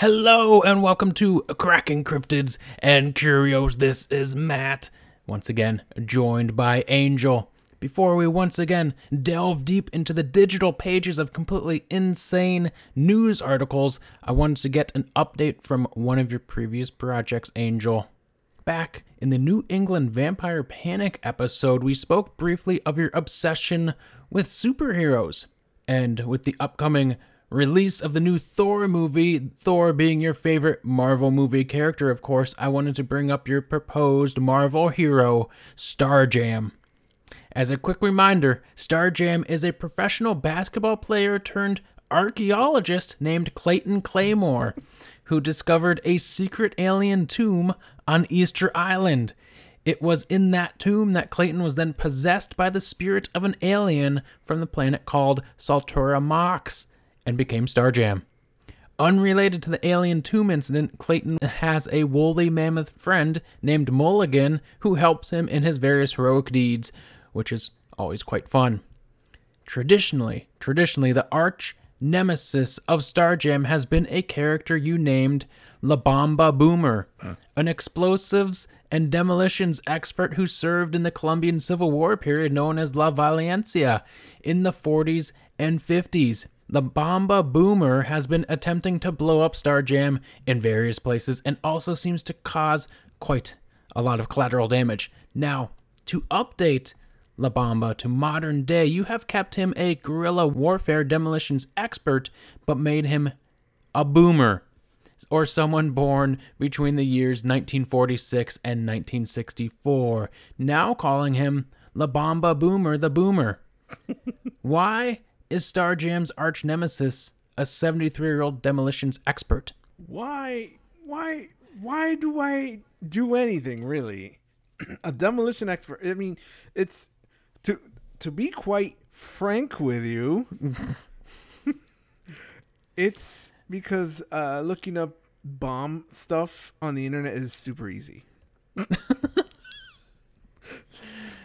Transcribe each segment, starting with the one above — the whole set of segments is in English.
Hello and welcome to Cracking Cryptids and Curios. This is Matt, once again joined by Angel. Before we once again delve deep into the digital pages of completely insane news articles, I wanted to get an update from one of your previous projects, Angel. Back in the New England Vampire Panic episode, we spoke briefly of your obsession with superheroes. And with the upcoming release of the new Thor movie, Thor being your favorite Marvel movie character, of course, I wanted to bring up your proposed Marvel hero, Starjam. As a quick reminder, Starjam is a professional basketball player turned archaeologist named Clayton Claymore, who discovered a secret alien tomb on Easter Island. It was in that tomb that Clayton was then possessed by the spirit of an alien from the planet called Saltura Mox and became Starjam. Unrelated to the alien tomb incident, Clayton has a woolly mammoth friend named Mulligan who helps him in his various heroic deeds, which is always quite fun. Traditionally, traditionally, the arch nemesis of Starjam has been a character you named La Bamba Boomer, an explosives and demolitions expert who served in the Colombian Civil War period known as La Violencia in the 40s and 50s. The Bamba Boomer has been attempting to blow up Starjam in various places and also seems to cause quite a lot of collateral damage. Now, to update La Bamba to modern day, you have kept him a guerrilla warfare demolitions expert, but made him a boomer, or someone born between the years 1946 and 1964, now calling him La Bamba Boomer the Boomer. Why is Starjam's arch nemesis a 73 year old demolitions expert? Why, why, why do I do anything really? a demolition expert. I mean, it's to to be quite frank with you. it's because uh, looking up bomb stuff on the internet is super easy.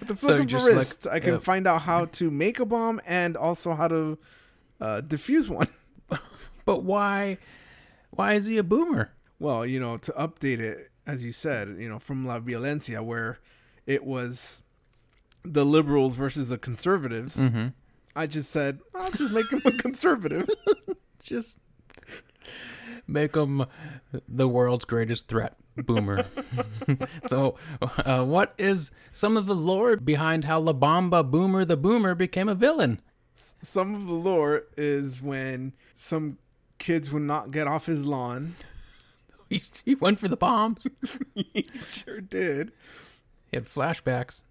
With the flick So of just a like- wrist, I can find out how to make a bomb and also how to uh, defuse one. But why why is he a boomer? Well, you know, to update it, as you said, you know, from La Violencia, where it was the liberals versus the conservatives. Mm-hmm. I just said, I'll just make him a conservative. Just make him the world's greatest threat, boomer. so, uh, what is some of the lore behind how La Bamba Boomer the Boomer became a villain? Some of the lore is when some kids would not get off his lawn. He, he went for the bombs. he sure did. He had flashbacks.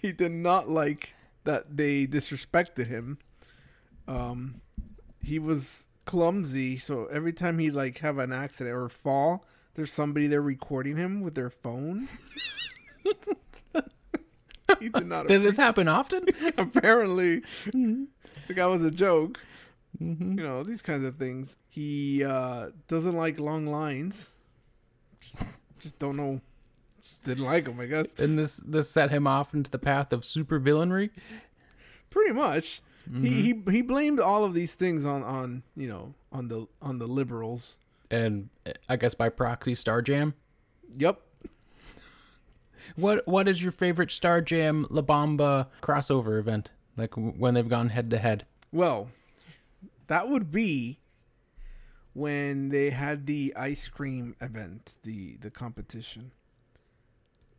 He did not like that they disrespected him. Um, he was clumsy, so every time he like have an accident or fall, there's somebody there recording him with their phone. he did not. Did this happen often? apparently, the guy was a joke. You know these kinds of things. He uh, doesn't like long lines. Just, just don't know. Just didn't like him, I guess. and this this set him off into the path of super villainry. Pretty much. He, mm-hmm. he he blamed all of these things on on you know on the on the liberals. And I guess by proxy, Starjam. Yep. What what is your favorite Starjam La Bamba crossover event? Like when they've gone head to head. Well, that would be when they had the ice cream event, the the competition.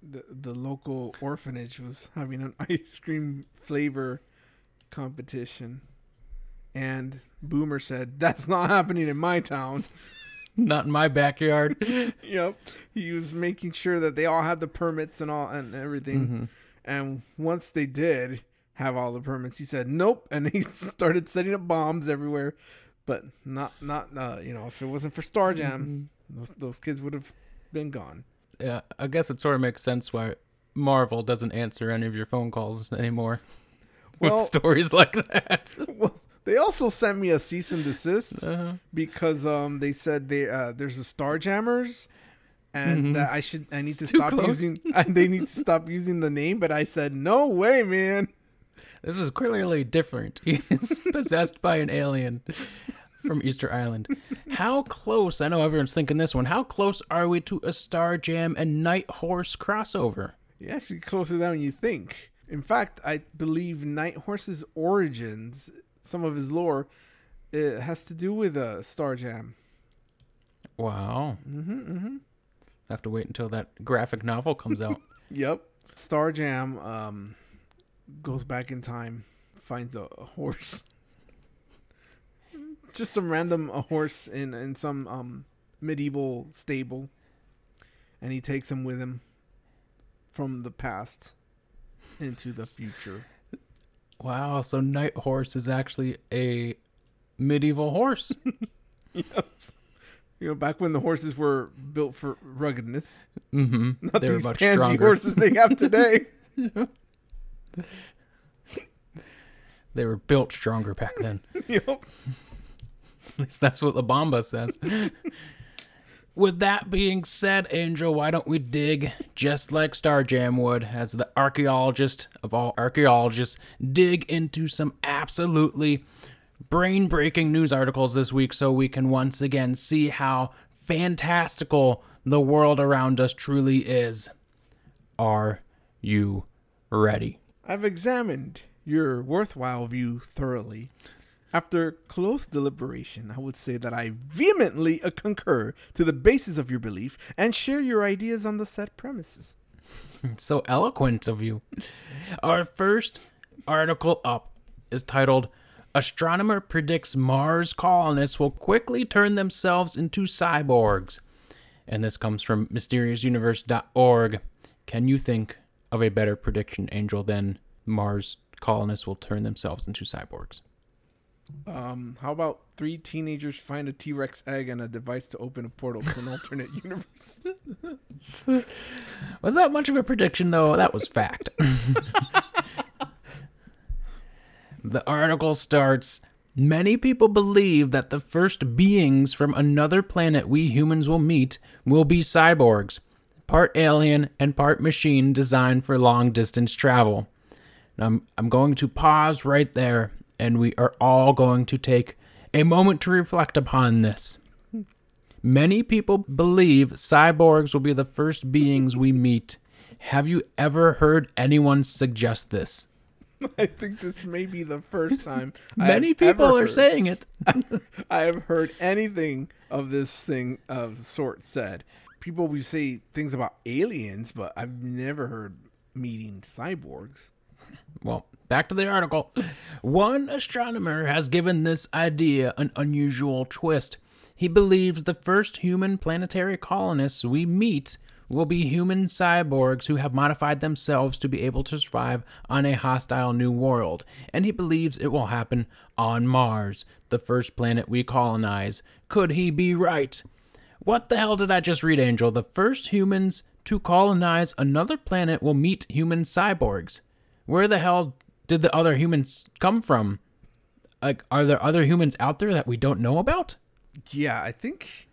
The the local orphanage was having an ice cream flavor competition. And Boomer said, "That's not happening in my town." Not in my backyard. yep. He was making sure that they all had the permits and all and everything. And once they did have all the permits, he said nope, and he started setting up bombs everywhere. But not not uh, you know if it wasn't for Starjam, those those kids would have been gone. yeah, I guess it sort of makes sense why Marvel doesn't answer any of your phone calls anymore Well- with stories like that. Well, they also sent me a cease and desist Uh-huh. because um they said they uh there's a Starjammers. And that I should, I need to stop close. using, and they need to stop using the name. But I said, no way, man. This is clearly different. He's possessed by an alien from Easter Island. How close? I know everyone's thinking this one. How close are we to a Starjam and Night Horse crossover? You're actually closer than you think. In fact, I believe Night Horse's origins, some of his lore, it has to do with a uh, Starjam. Wow. Mm-hmm, mm-hmm. Have to wait until that graphic novel comes out. Yep. Starjam um, goes back in time, finds a, a horse. Just some random a horse in, in some um, medieval stable. And he takes him with him from the past into the future. wow. So Night Horse is actually a medieval horse. Yep. You know, back when the horses were built for ruggedness, mm-hmm. not They were these much pansy stronger. horses they have today. They were built stronger back then. yep. At least that's what the Bomba says. With that being said, Angel, why don't we dig just like Starjam would, as the archaeologist of all archaeologists, dig into some absolutely brain breaking news articles this week so we can once again see how fantastical the world around us truly is. Are you ready? I've examined your worthwhile view thoroughly. After close deliberation, I would say that I vehemently uh, concur to the basis of your belief and share your ideas on the set premises. So eloquent of you. Our first article up is titled Astronomer Predicts Mars Colonists Will Quickly Turn Themselves into Cyborgs. And this comes from mysteriousuniverse.org. Can you think of a better prediction, Angel, than Mars colonists will turn themselves into cyborgs? Um, how about three teenagers find a T Rex egg and a device to open a portal to an alternate universe? Was that much of a prediction, though? That was fact. the article starts Many people believe that the first beings from another planet we humans will meet will be cyborgs, part alien and part machine designed for long distance travel. Now, I'm, I'm going to pause right there, and we are all going to take a moment to reflect upon this. Many people believe cyborgs will be the first beings we meet. Have you ever heard anyone suggest this? I think this may be the first time Many people are heard- saying it. I have heard anything of this thing of sort said. People will say things about aliens, but I've never heard meeting cyborgs. Well, back to the article. One astronomer has given this idea an unusual twist. He believes the first human planetary colonists we meet will be human cyborgs who have modified themselves to be able to survive on a hostile new world, and he believes it will happen on Mars, the first planet we colonize. Could he be right? What the hell did I just read, Angel? The first humans to colonize another planet will meet human cyborgs. Where the hell did the other humans come from? Like, are there other humans out there that we don't know about? Yeah, I think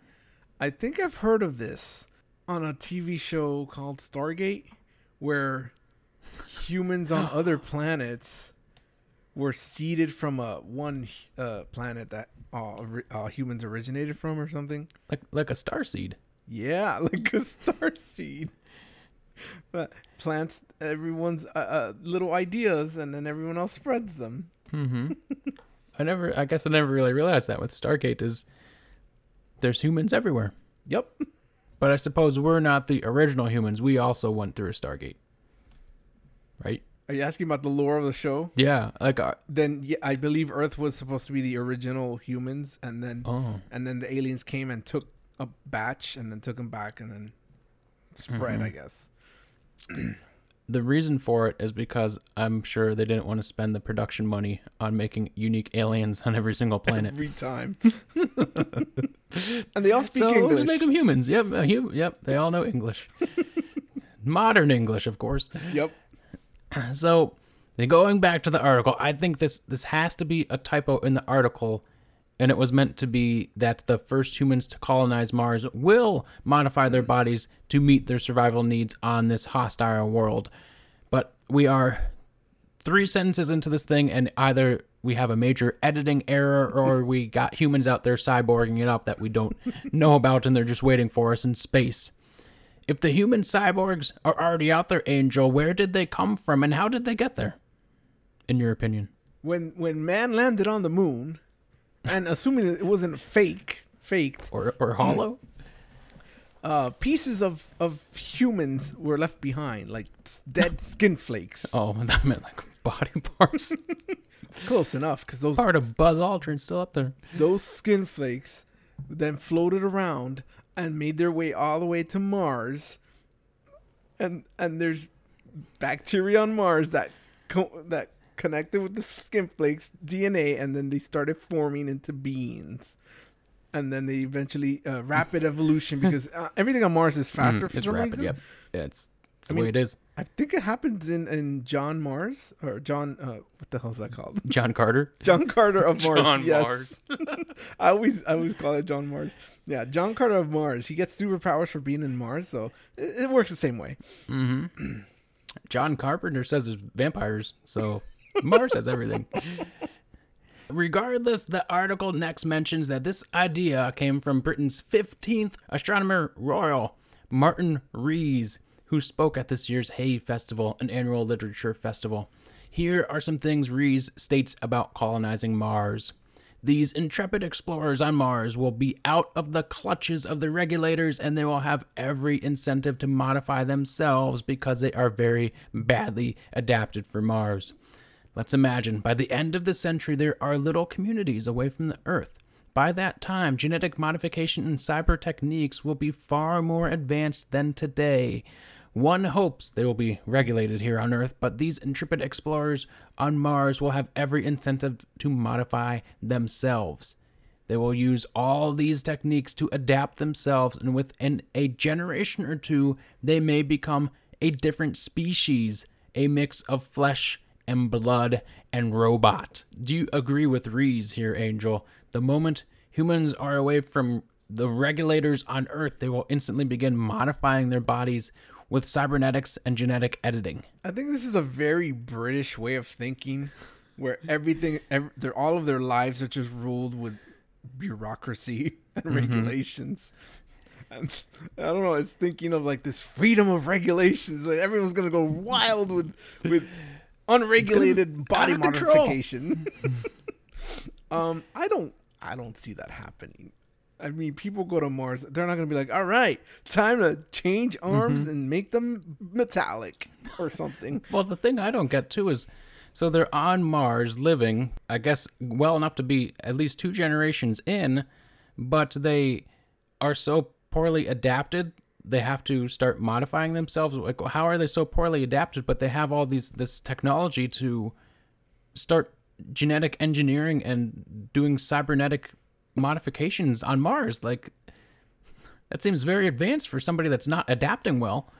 I think I've heard of this on a TV show called Stargate where humans on other planets were seeded from a one uh, planet that uh, uh, humans originated from or something. Like, like a star seed. Yeah, like a star seed. Plants everyone's uh, uh, little ideas and then everyone else spreads them. Mm-hmm. I never. I guess I never really realized that with Stargate is there's humans everywhere. Yep. But I suppose we're not the original humans. We also went through a Stargate, right? Are you asking about the lore of the show? Yeah. Like, uh, Then yeah, I believe Earth was supposed to be the original humans, and then oh, and then the aliens came and took a batch, and then took them back, and then spread. Mhm. I guess. The reason for it is because I'm sure they didn't want to spend the production money on making unique aliens on every single planet. Every time. and they all speak so English. let's make them humans. Yep, uh, hum- yep. They all know English, modern English, of course. Yep. So, going back to the article, I think this this has to be a typo in the article, and it was meant to be that the first humans to colonize Mars will modify their bodies to meet their survival needs on this hostile world. But we are three sentences into this thing, and either we have a major editing error or we got humans out there cyborging it up that we don't know about and they're just waiting for us in space. If the human cyborgs are already out there, Angel, where did they come from and how did they get there? In your opinion? When when man landed on the moon, and assuming it wasn't fake, faked, Or or hollow? uh, pieces of of humans were left behind, like s- dead skin flakes. Oh, that meant like body parts. Close enough, because those Part of Buzz Aldrin still up there. those skin flakes then floated around and made their way all the way to Mars. And and there's bacteria on Mars that co- that connected with the skin flakes DNA, and then they started forming into beings. And then they eventually uh, rapid evolution because uh, everything on Mars is faster Mm, for it's some rapid, reason. yep. Yeah, it's, it's I the way mean- it is. I think it happens in in John Mars or John uh, what the hell is that called? John Carter. John Carter of Mars. John yes. Mars. I always I always call it John Mars. Yeah, John Carter of Mars. He gets superpowers for being in Mars, so it, it works the same way. Mm-hmm. John Carpenter says there's vampires, so Mars has everything. Regardless, the article next mentions that this idea came from Britain's 15th astronomer royal, Martin Rees, who spoke at this year's Hay Festival, an annual literature festival. Here are some things Rees states about colonizing Mars. These intrepid explorers on Mars will be out of the clutches of the regulators and they will have every incentive to modify themselves because they are very badly adapted for Mars. Let's imagine by the end of the century, there are little communities away from the Earth. By that time, genetic modification and cyber techniques will be far more advanced than today. One hopes they will be regulated here on Earth, but these intrepid explorers on Mars will have every incentive to modify themselves. They will use all these techniques to adapt themselves, and within a generation or two, they may become a different species, a mix of flesh and blood and robot. Do you agree with Rees here, Angel? The moment humans are away from the regulators on Earth, they will instantly begin modifying their bodies with cybernetics and genetic editing. I think this is a very British way of thinking, where everything, ev their all of their lives are just ruled with bureaucracy and mm-hmm. regulations. And I don't know. It's thinking of like this freedom of regulations. Like everyone's gonna go wild with with unregulated body out of control. modification. um, I don't. I don't see that happening. I mean, people go to Mars. They're not gonna be like, "All right, time to change arms and make them metallic or something." Well, the thing I don't get too is so they're on Mars living, I guess, well enough to be at least two generations in, but they are so poorly adapted. They have to start modifying themselves. Like, how are they so poorly adapted? But they have all these this technology to start genetic engineering and doing cybernetic modifications on Mars. Like, that seems very advanced for somebody that's not adapting well.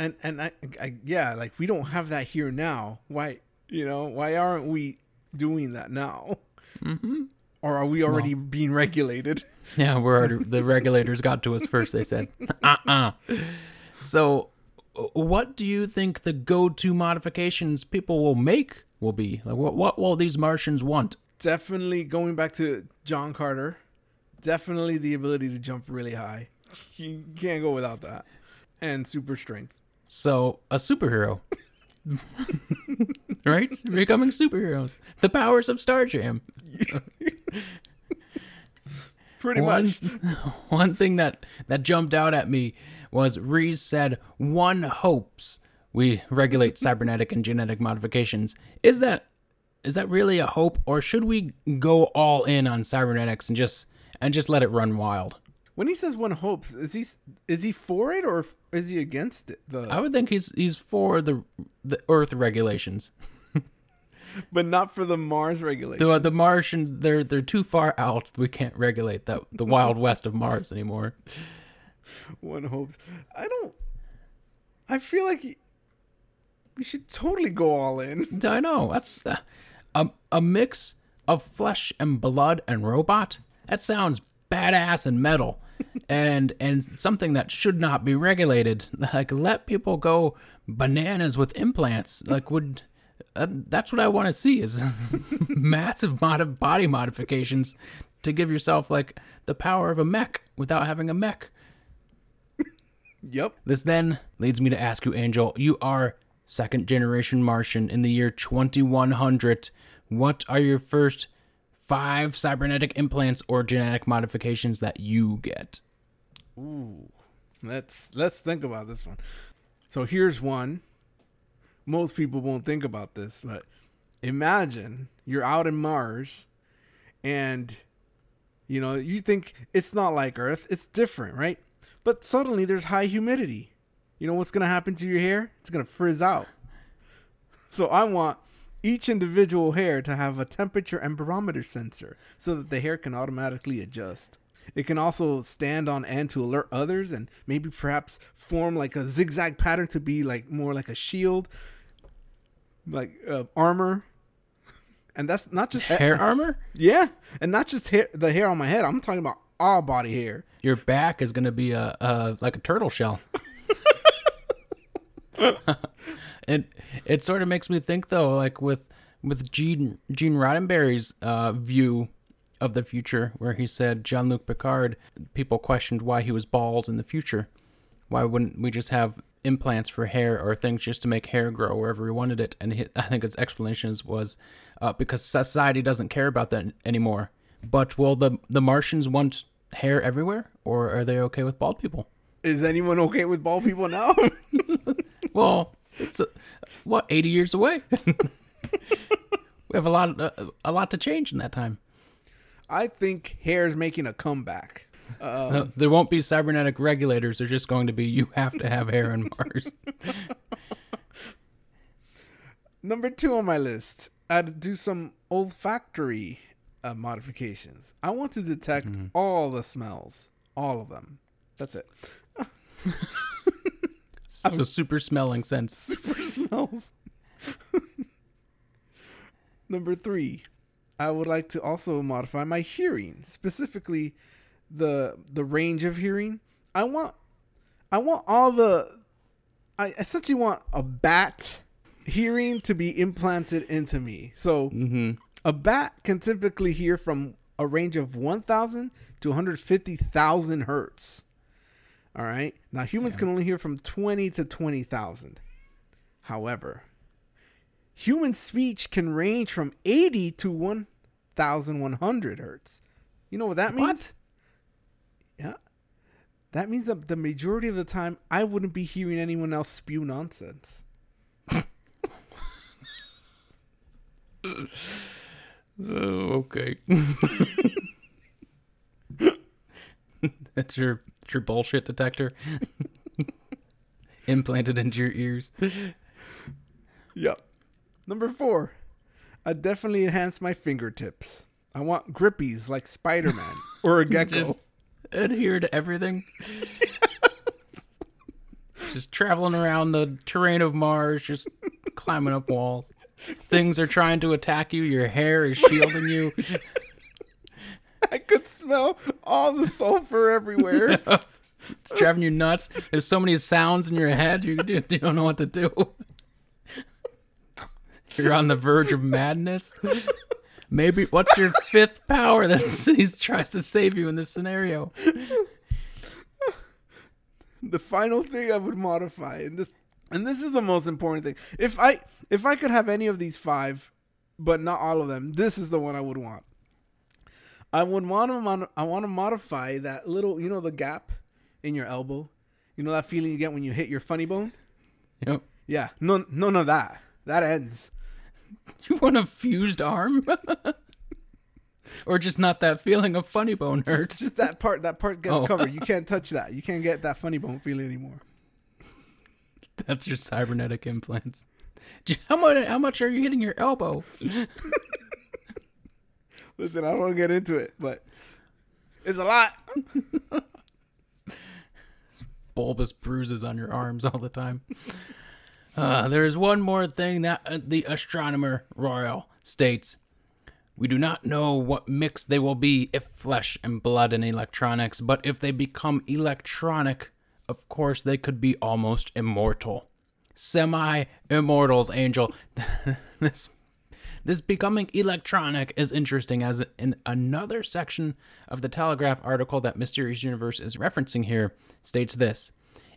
and and I, I yeah like we don't have that here now why you know why aren't we doing that now mm-hmm. or are we already being regulated Yeah, we're the regulators got to us first. They said, "Uh, uh So, what do you think the go-to modifications people will make will be? Like, what what will these Martians want? definitely going back to john carter definitely the ability to jump really high you can't go without that and super strength So, a superhero, right? Becoming superheroes. The powers of Starjam. pretty One, much one thing that that jumped out at me was Rees said, "One hopes we regulate cybernetic and genetic modifications." Is that is that really a hope, or should we go all in on cybernetics and just and just let it run wild? when he says one hopes is he is he for it or is he against it the I would think he's he's for the the Earth regulations. but not for the mars regulation The the Martian they're they're too far out. We can't regulate that the wild west of Mars anymore. one hopes i don't i feel like we should totally go all in I know that's uh, a a mix of flesh and blood and robot. That sounds badass and metal, and and something that should not be regulated. Like let people go bananas with implants. Like would Uh, that's what I want to see is massive mod- body modifications to give yourself like the power of a mech without having a mech. Yep. This then leads me to ask you, Angel. You are second generation Martian in the year 2100. What are your first five cybernetic implants or genetic modifications that you get? Ooh. Let's let's think about this one. So here's one. Most people won't think about this, but imagine you're out in Mars and you know, you think it's not like Earth, it's different, right? But suddenly there's high humidity. You know what's going to happen to your hair? It's going to frizz out. So I want each individual hair to have a temperature and barometer sensor so that the hair can automatically adjust. It can also stand on end to alert others and maybe perhaps form like a zigzag pattern to be like more like a shield, like uh, armor. And that's not just Hair armor? Yeah, and not just hair, the hair on my head. I'm talking about all body hair. Your back is going to be a, a like a turtle shell. and it sort of makes me think though, like with with Gene Gene Roddenberry's uh, view of the future, where he said Jean Luc Picard, people questioned why he was bald in the future. Why wouldn't we just have implants for hair or things just to make hair grow wherever we wanted it? And he, I think his explanation was uh, because society doesn't care about that anymore. But will the the Martians want hair everywhere, or are they okay with bald people? Is anyone okay with bald people now? Well, it's a, what eighty years away. we have a lot uh, a lot to change in that time. I think hair is making a comeback. Uh, So there won't be cybernetic regulators. There's just going to be you have to have hair on Mars. number two on my list, I'd do some olfactory uh, modifications. I want to detect all the smells, all of them. That's it. so super smelling sense. Super smells. number three, I would like to also modify my hearing, specifically the the range of hearing. I want I want all the I essentially want a bat hearing to be implanted into me. So hmm a bat can typically hear from a range of 1,000 to 150,000 hertz. All right. Now humans can only hear from 20 to 20,000. However, human speech can range from 80 to 1,100 hertz. You know what that means? What? Yeah. That means that the majority of the time I wouldn't be hearing anyone else spew nonsense. Oh, okay. That's your that's your bullshit detector. Implanted into your ears. Yep. Number four, I definitely enhance my fingertips. I want grippies like Spider Man or a gecko. Just adhere to everything. just traveling around the terrain of Mars, just climbing up walls. Things are trying to attack you. Your hair is shielding you. I could smell all the sulfur everywhere. It's driving you nuts. There's so many sounds in your head, you, you don't know what to do. You're on the verge of madness. Maybe what's your fifth power that he tries to save you in this scenario? the final thing I would modify, and this and this is the most important thing. If I if I could have any of these five, but not all of them, this is the one I would want. I would want to mod- I want to modify that little, you know, the gap in your elbow. You know that feeling you get when you hit your funny bone? Yep. Yeah, no, none of that. That ends. You want a fused arm? or just not that feeling of funny bone hurt? It's just that part. That part gets Oh. covered. You can't touch that. You can't get that funny bone feeling anymore. That's your cybernetic implants. How much? How much are you hitting your elbow? Listen, I don't want to get into it, but it's a lot. bulbous bruises on your arms all the time. Uh, there is one more thing that uh, the astronomer royal states. We do not know what mix they will be if flesh and blood and electronics, but if they become electronic, of course they could be almost immortal. semi immortals, Angel. this this becoming electronic is interesting as in another section of the Telegraph article that Mysterious Universe is referencing here states this.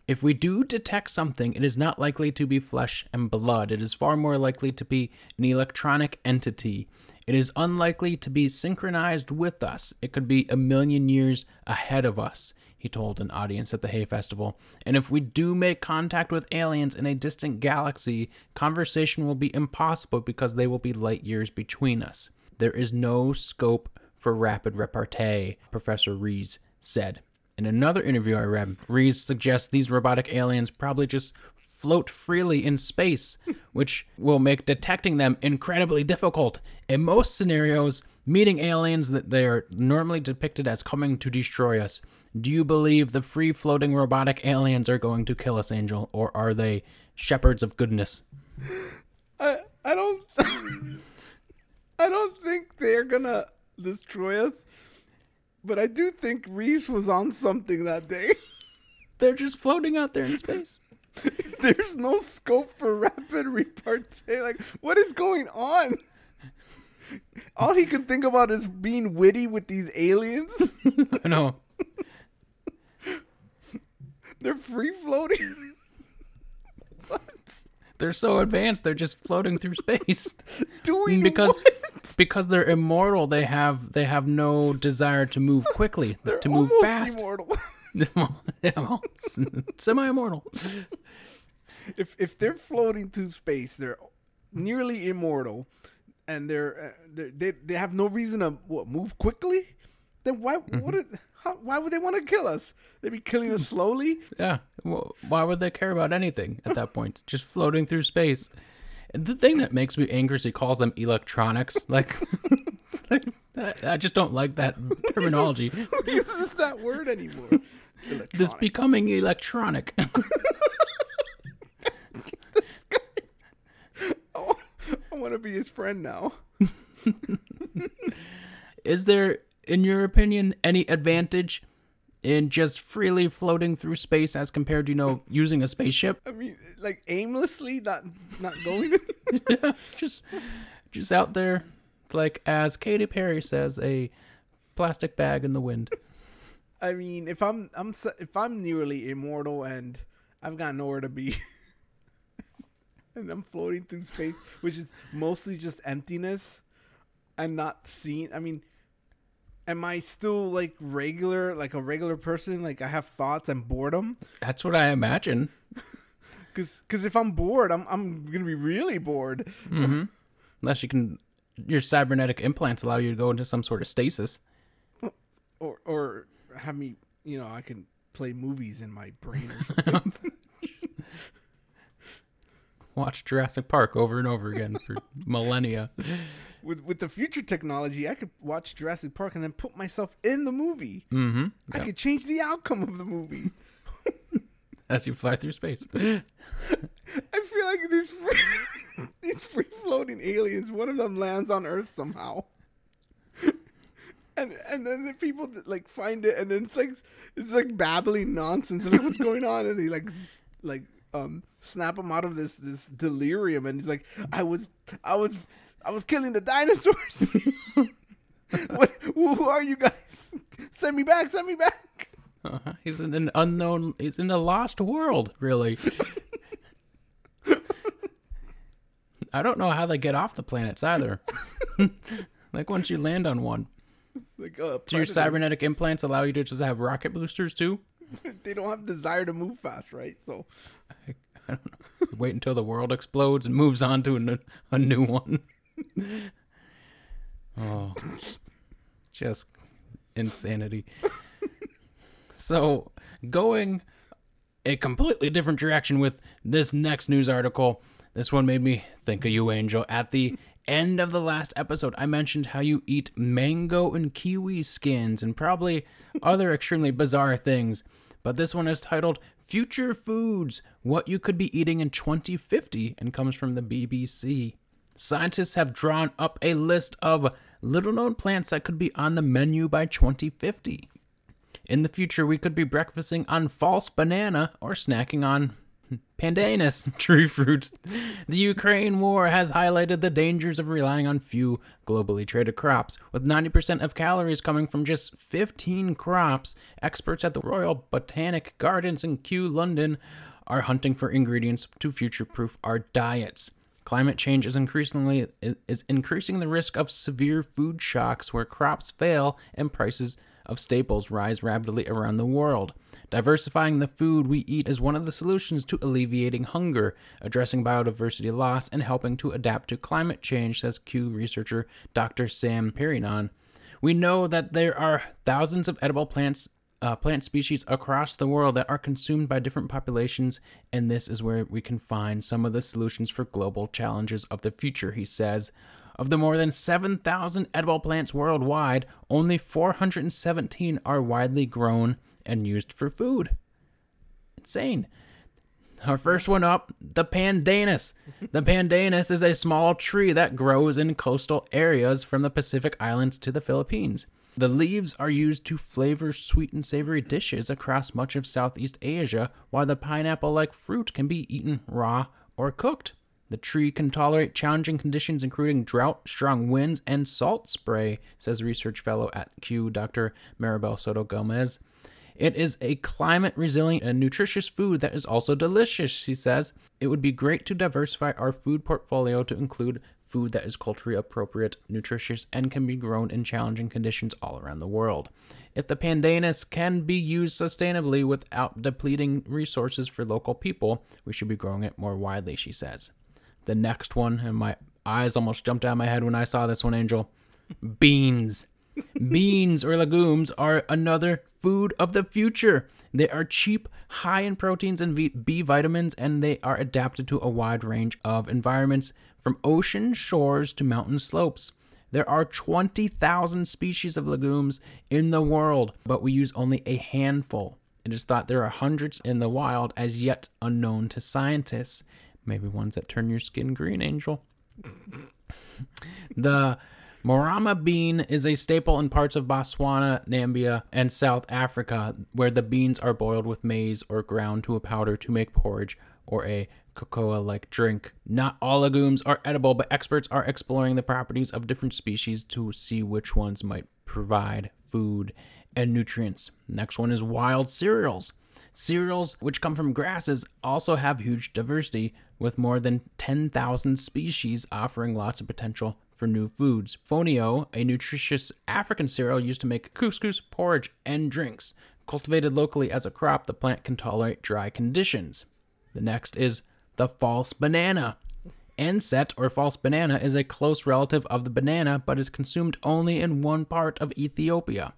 If we do detect something, it is not likely to be flesh and blood. It is far more likely to be an electronic entity. It is unlikely to be synchronized with us. It could be a million years ahead of us, he told an audience at the Hay Festival. And if we do make contact with aliens in a distant galaxy, conversation will be impossible because they will be light years between us. There is no scope for rapid repartee, Professor Rees said. In another interview I read, Rees suggests these robotic aliens probably just float freely in space, which will make detecting them incredibly difficult. In most scenarios, meeting aliens that they are normally depicted as coming to destroy us. Do you believe the free floating robotic aliens are going to kill us, Angel, or are they shepherds of goodness? I I don't I don't think they're gonna destroy us. But I do think Rees was on something that day. They're just floating out there in space. There's no scope for rapid repartee. Like, what is going on? All he can think about is being witty with these aliens. no. They're free floating. They're so advanced, they're just floating through space. Doing because what? because they're immortal, they have they have no desire to move quickly, They're to move fast. immortal. Semi immortal. if if they're floating through space, they're nearly immortal, and they're, uh, they're they they have no reason to what, move quickly. Then why Mm-hmm. what it, how, why would they want to kill us? They'd be killing us slowly. Yeah. Well, why would they care about anything at that point? Just floating through space. And the thing that makes me angry is he calls them electronics. Like, like I just don't like that terminology. Who uses that word anymore? This becoming Electronic. becoming electronic. Oh, I want to be his friend now. Is there, in your opinion, any advantage in just freely floating through space as compared to, you know, using a spaceship? I mean, like aimlessly, not not going. just, just out there, like as Katy Perry says, a plastic bag in the wind. I mean, if I'm I'm if I'm nearly immortal and I've got nowhere to be, and I'm floating through space, which is mostly just emptiness, and not seen. I mean, am I still like regular, like a regular person? Like I have thoughts and boredom. That's what I imagine. Cause, cause if I'm bored, I'm I'm gonna be really bored. Mm-hmm. Unless you can, your cybernetic implants allow you to go into some sort of stasis. Or or have me, you know, I can play movies in my brain. Or something. Watch Jurassic Park over and over again for millennia. With with the future technology, I could watch Jurassic Park and then put myself in the movie. Mm-hmm. I could change the outcome of the movie. As you fly through space. I feel like these free, these free floating aliens, one of them lands on Earth somehow. And and then the people that, like find it and then it's like it's like babbling nonsense like what's going on and they like like um snap him out of this this delirium and he's like I was I was I was killing the dinosaurs. what who are you guys? Send me back, send me back. Uh-huh. He's in an unknown. He's in a lost world, really. I don't know how they get off the planets either. like once you land on one, Like uh, do your cybernetic implants allow you to just have rocket boosters too? they don't have desire to move fast, right? So Wait until the world explodes and moves on to a, n- a new one. oh, just insanity. so, going a completely different direction with this next news article. This one made me think of you, Angel. At the end of the last episode, I mentioned how you eat mango and kiwi skins and probably other extremely bizarre things. But this one is titled Future Foods What You Could Be Eating in 2050 and comes from the BBC. Scientists have drawn up a list of little known plants that could be on the menu by 2050. In the future, we could be breakfasting on false banana or snacking on pandanus tree fruit. The Ukraine war has highlighted the dangers of relying on few globally traded crops. With 90% of calories coming from just 15 crops, experts at the Royal Botanic Gardens in Kew, London, are hunting for ingredients to future-proof our diets. Climate change is increasingly is increasing the risk of severe food shocks where crops fail and prices of staples rise rapidly around the world. Diversifying the food we eat is one of the solutions to alleviating hunger, addressing biodiversity loss, and helping to adapt to climate change, says Kew researcher Dr. Sam Pironon. We know that there are thousands of edible plants uh, plant species across the world that are consumed by different populations, and this is where we can find some of the solutions for global challenges of the future, he says. Of the more than 7,000 edible plants worldwide, only 417 are widely grown and used for food. Insane. Our first one up, the pandanus. The pandanus is a small tree that grows in coastal areas from the Pacific Islands to the Philippines. The leaves are used to flavor sweet and savory dishes across much of Southeast Asia, while the pineapple like fruit can be eaten raw or cooked. The tree can tolerate challenging conditions, including drought, strong winds, and salt spray, says research fellow at Kew, Dr. Maribel Soto Gomez. It is a climate resilient and nutritious food that is also delicious, she says. It would be great to diversify our food portfolio to include food that is culturally appropriate, nutritious, and can be grown in challenging conditions all around the world. If the pandanus can be used sustainably without depleting resources for local people, we should be growing it more widely, she says. The next one, and my eyes almost jumped out of my head when I saw this one, Angel beans. Beans or legumes are another food of the future. They are cheap, high in proteins and B vitamins, and they are adapted to a wide range of environments from ocean shores to mountain slopes. There are 20,000 species of legumes in the world, but we use only a handful. It is thought there are hundreds in the wild as yet unknown to scientists. Maybe ones that turn your skin green, Angel. the Morama bean is a staple in parts of Botswana, Namibia, and South Africa, where the beans are boiled with maize or ground to a powder to make porridge or a cocoa like drink. Not all legumes are edible, but experts are exploring the properties of different species to see which ones might provide food and nutrients. Next one is wild cereals. Cereals, which come from grasses, also have huge diversity, with more than 10,000 species offering lots of potential for new foods. Fonio, a nutritious African cereal used to make couscous, porridge, and drinks. Cultivated locally as a crop, the plant can tolerate dry conditions. The next is the false banana. Enset or false banana is a close relative of the banana but is consumed only in one part of Ethiopia.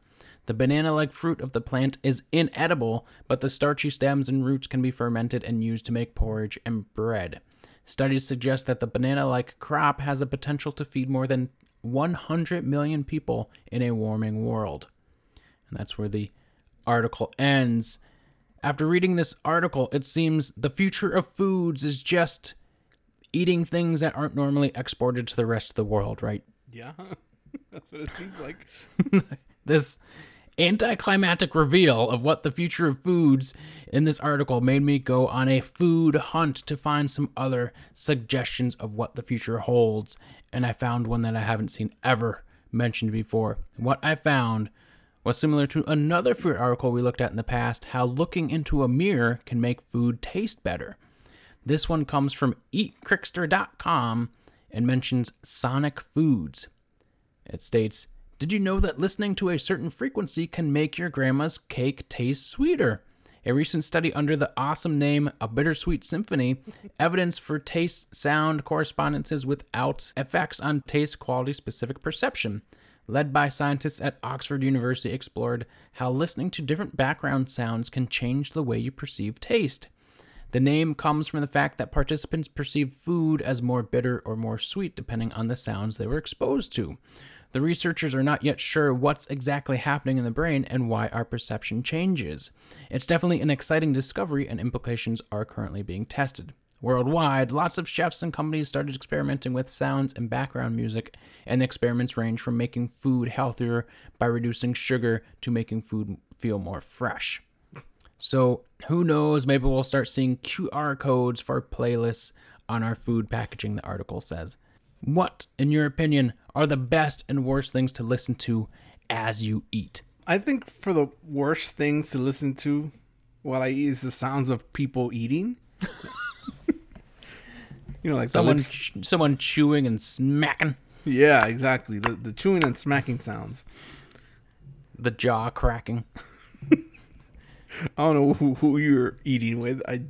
The banana like fruit of the plant is inedible, but the starchy stems and roots can be fermented and used to make porridge and bread. Studies suggest that the banana like crop has the potential to feed more than 100 million people in a warming world. And that's where the article ends. After reading this article, it seems the future of foods is just eating things that aren't normally exported to the rest of the world, right? Yeah, that's what it seems like. this anticlimactic reveal of what the future of foods in this article made me go on a food hunt to find some other suggestions of what the future holds, and I found one that I haven't seen ever mentioned before. What I found was similar to another food article we looked at in the past how looking into a mirror can make food taste better. This one comes from eatcrickster.com and mentions Sonic Foods. It states, did you know that listening to a certain frequency can make your grandma's cake taste sweeter? A recent study under the awesome name A Bittersweet Symphony, evidence for taste sound correspondences without effects on taste quality specific perception, led by scientists at Oxford University, explored how listening to different background sounds can change the way you perceive taste. The name comes from the fact that participants perceived food as more bitter or more sweet depending on the sounds they were exposed to. The researchers are not yet sure what's exactly happening in the brain and why our perception changes. It's definitely an exciting discovery, and implications are currently being tested. Worldwide, lots of chefs and companies started experimenting with sounds and background music, and the experiments range from making food healthier by reducing sugar to making food feel more fresh. So who knows? Maybe we'll start seeing QR codes for playlists on our food packaging, the article says. What, in your opinion, are the best and worst things to listen to as you eat? I think for the worst things to listen to while I eat is the sounds of people eating. You know, like Someone, ch- someone chewing and smacking, Yeah, exactly. The the chewing and smacking sounds. the jaw cracking. I don't know who, who you're eating with. I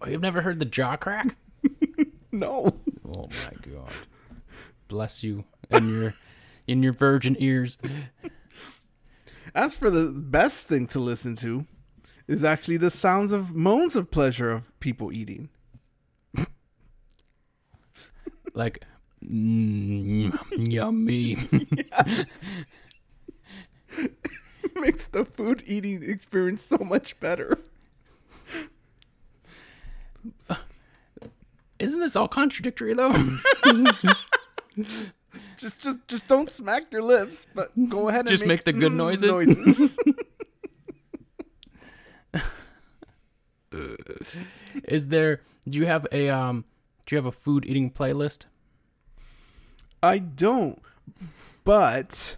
Oh, you've never heard the jaw crack? no. Oh my god. Bless you and your in your virgin ears. As for the best thing to listen to, is actually the sounds of moans of pleasure of people eating. Like mm, yummy. Makes the food eating experience so much better. Isn't this all contradictory though? Just just just don't smack your lips, but go ahead and Just make the good mm noises? noises. Is there do you have a um do you have a food eating playlist? I don't. But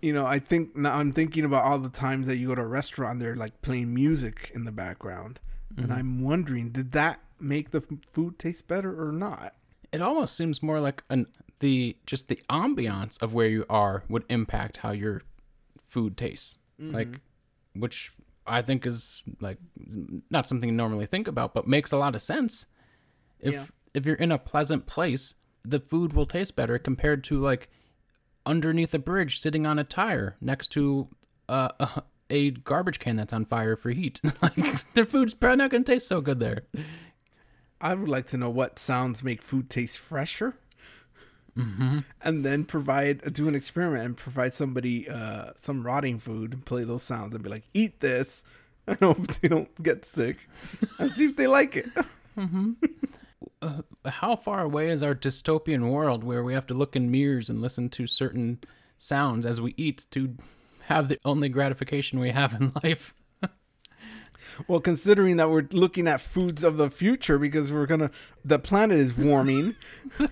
you know, I think now I'm thinking about all the times that you go to a restaurant, they're like playing music in the background, and mm-hmm. I'm wondering, did that make the food taste better or not? It almost seems more like an the just the ambiance of where you are would impact how your food tastes. Mm-hmm. Like which I think is like not something you normally think about, but makes a lot of sense. If Yeah. If you're in a pleasant place, the food will taste better compared to like underneath a bridge sitting on a tire next to uh, a, a garbage can that's on fire for heat. like their food's probably not going to taste so good there. I would like to know what sounds make food taste fresher. And then provide do an experiment and provide somebody uh, some rotting food and play those sounds and be like, eat this. I hope they don't get sick, and see if they like it. Uh, how far away is our dystopian world where we have to look in mirrors and listen to certain sounds as we eat to have the only gratification we have in life? Well, considering that we're looking at foods of the future because we're gonna, the planet is warming.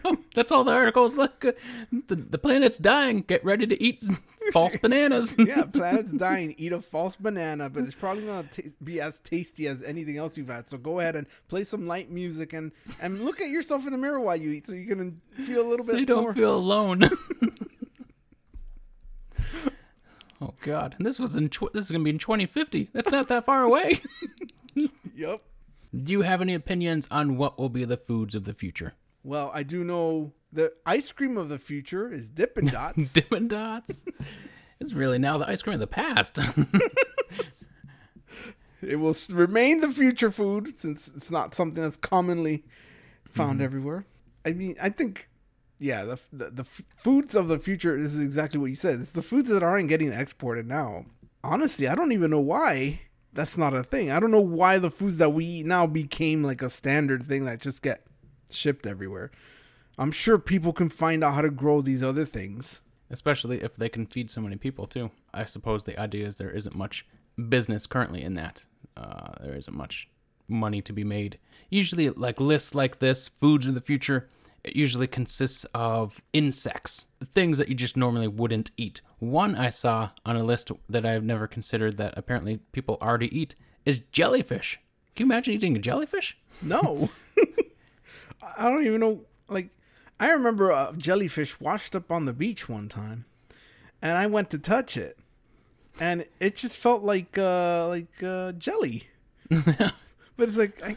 That's all the articles look. The, the planet's dying. Get ready to eat false bananas. yeah, planet's dying. Eat a false banana, but it's probably gonna ta be as tasty as anything else you've had. So go ahead and play some light music and and look at yourself in the mirror while you eat, so you can feel a little so bit So you don't more. feel alone. Oh God! And this was in tw- this is gonna be in 2050. That's not that far away. yep. Do you have any opinions on what will be the foods of the future? Well, I do know the ice cream of the future is Dippin' Dots. Dippin' Dots. it's really now the ice cream of the past. it will remain the future food since it's not something that's commonly found mm-hmm. everywhere. I mean, I think, yeah, the, the the foods of the future is exactly what you said. It's the foods that aren't getting exported now. Honestly, I don't even know why that's not a thing. I don't know why the foods that we eat now became like a standard thing that just get shipped everywhere. I'm sure people can find out how to grow these other things. Especially if they can feed so many people too. I suppose the idea is there isn't much business currently in that. Uh, there isn't much money to be made. Usually, like lists like this, foods of the future, usually consists of insects, things that you just normally wouldn't eat. One I saw on a list that I've never considered that apparently people already eat is jellyfish. Can you imagine eating a jellyfish? No. I don't even know. Like, I remember a jellyfish washed up on the beach one time, and I went to touch it, and it just felt like uh like uh, jelly. but it's like I,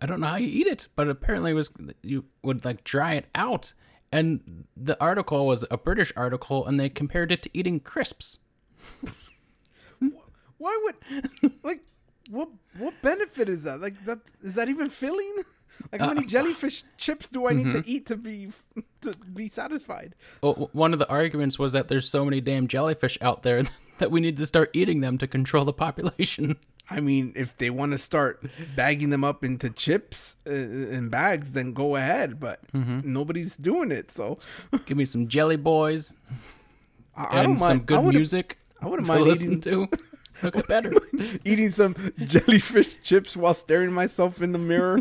I don't know how you eat it, but apparently it was you would like dry it out. And the article was a British article, and they compared it to eating crisps. why would like what what benefit is that? Like that is that even filling? Like how many uh, jellyfish chips do I need to mm-hmm. eat to be to be satisfied? Well, one of the arguments was that there's so many damn jellyfish out there that we need to start eating them to control the population. I mean, if they want to start bagging them up into chips uh, uh, and bags, then go ahead. But mm-hmm. nobody's doing it, so Give me some jelly boys I, I and don't some mind. I good wouldn't- music I wouldn't mind listen eating. to. Look better. eating some jellyfish chips while staring myself in the mirror,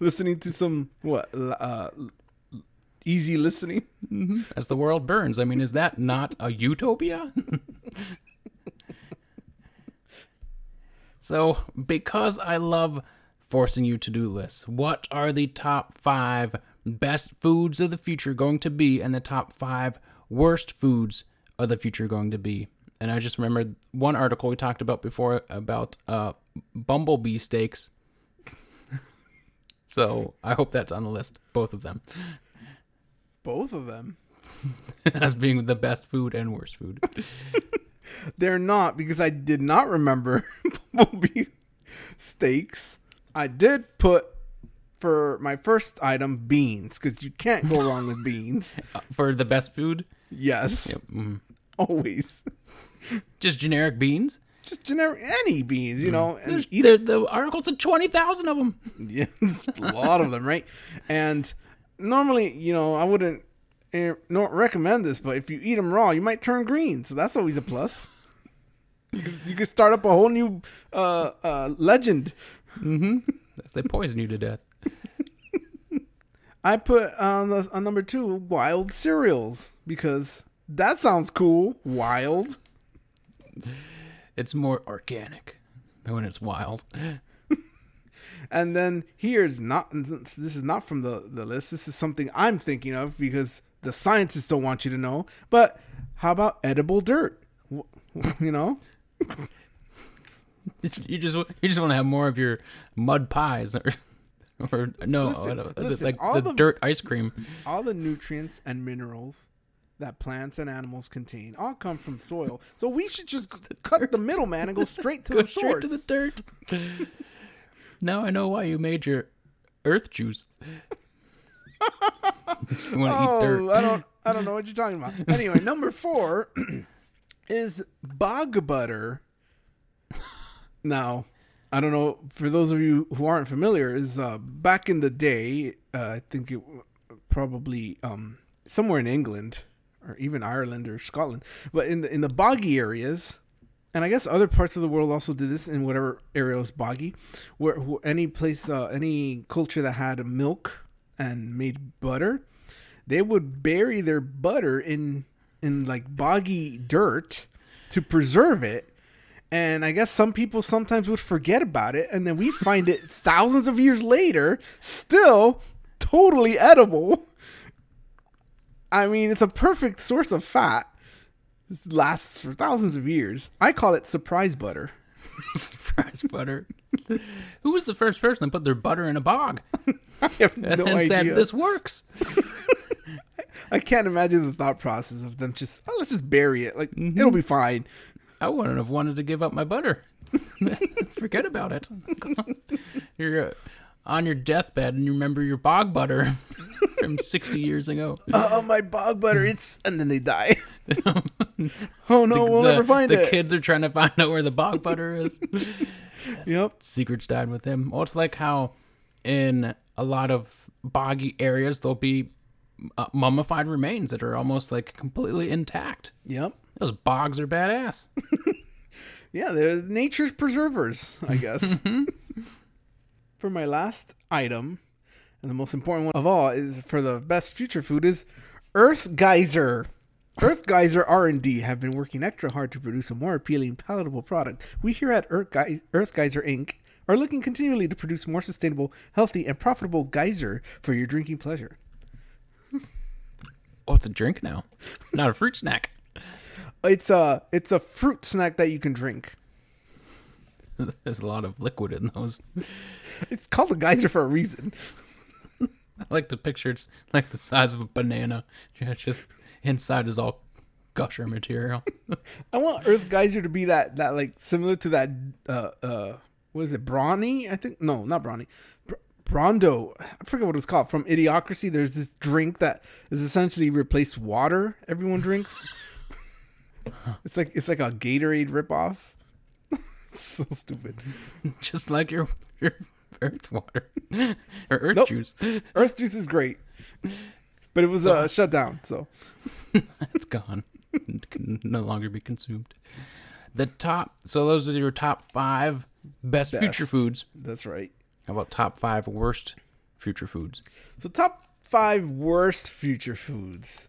listening to some what uh, easy listening. Mm-hmm. As the world burns. I mean, is that not a utopia? So, because I love forcing you to do lists, what are the top five best foods of the future going to be, and the top five worst foods of the future going to be? And I just remembered one article we talked about before about uh, bumblebee steaks. so I hope that's on the list, both of them, Both of them. as being the best food and worst food. They're not because I did not remember bumblebee steaks. I did put for my first item beans because you can't go wrong with beans. Uh, For the best food, Yes, mm, always. just generic beans. Just generic any beans, you know. And there, the article said 20,000 of them. Yeah, a lot of them, right? And normally, you know, I wouldn't eh, not recommend this, but if you eat them raw, you might turn green, so that's always a plus. You could, start up a whole new uh, uh, legend. That's they poison you to death. I put on the on number two wild cereals because that sounds cool. Wild. It's more organic when it's wild. And then here's not this is not from the, the list. This is something I'm thinking of because the scientists don't want you to know. But how about edible dirt? You know, you just you just want to have more of your mud pies or or no, Listen, listen, like the the- dirt ice cream? all the nutrients and minerals that plants and animals contain all come from soil. So we should just cut the middleman and go straight to Go the straight source. to the dirt. now I know why you made your earth juice. you want to eat oh, dirt. I don't I don't know what you're talking about. Anyway, number four is bog butter. Now, I don't know for those of you who aren't familiar, is uh, back in the day, uh, I think it probably um, somewhere in England or even Ireland or Scotland, but in the in the boggy areas, and I guess other parts of the world also did this in whatever area was boggy, where who, any place, uh, any culture that had milk and made butter, they would bury their butter in in like boggy dirt to preserve it. And I guess some people sometimes would forget about it, and then we find it thousands of years later, still totally edible. I mean, it's a perfect source of fat. This lasts for thousands of years. I call it surprise butter. Surprise butter. Who was the first person to put their butter in a bog I have and no then idea. said this works? I can't imagine the thought process of them just oh, let's just bury it. Like it'll be fine. I wouldn't have wanted to give up my butter. Forget about it. You're uh, on your deathbed and you remember your bog butter from 60 years ago. Oh, my bog butter! It's and then they die. oh no, we'll the, never find the it. The kids are trying to find out where the bog butter is. Yep. Secrets died with him. Well, it's like how in a lot of boggy areas there'll be uh, mummified remains that are almost like completely intact. Yep. Those bogs are badass. Yeah, they're nature's preservers, I guess. for my last item, and the most important one of all is for the best future food is Earth Geyser. Earth Geyser R&D have been working extra hard to produce a more appealing, palatable product. We here at Earth, Earth Geyser Inc. are looking continually to produce more sustainable, healthy, and profitable geyser for your drinking pleasure. Oh, it's a drink now, not a fruit snack. It's a it's a fruit snack that you can drink. There's a lot of liquid in those. It's called a geyser for a reason. I like to picture it's like the size of a banana. Yeah, just inside is all gusher material. I want Earth Geyser to be that that like similar to that uh uh what is it Brawny I think? No not Brawny. Br- Brawndo I forget what it's called. From Idiocracy there's this drink that is essentially replaced water everyone drinks. It's like it's like a Gatorade ripoff. So stupid. Just like your your earth water. Or earth Nope. juice. Earth Juice is great but it was uh, shut down so It's gone. It can no longer be consumed. the top. So those are your top five best, future foods. That's right. How about top five worst future foods? So top five worst future foods.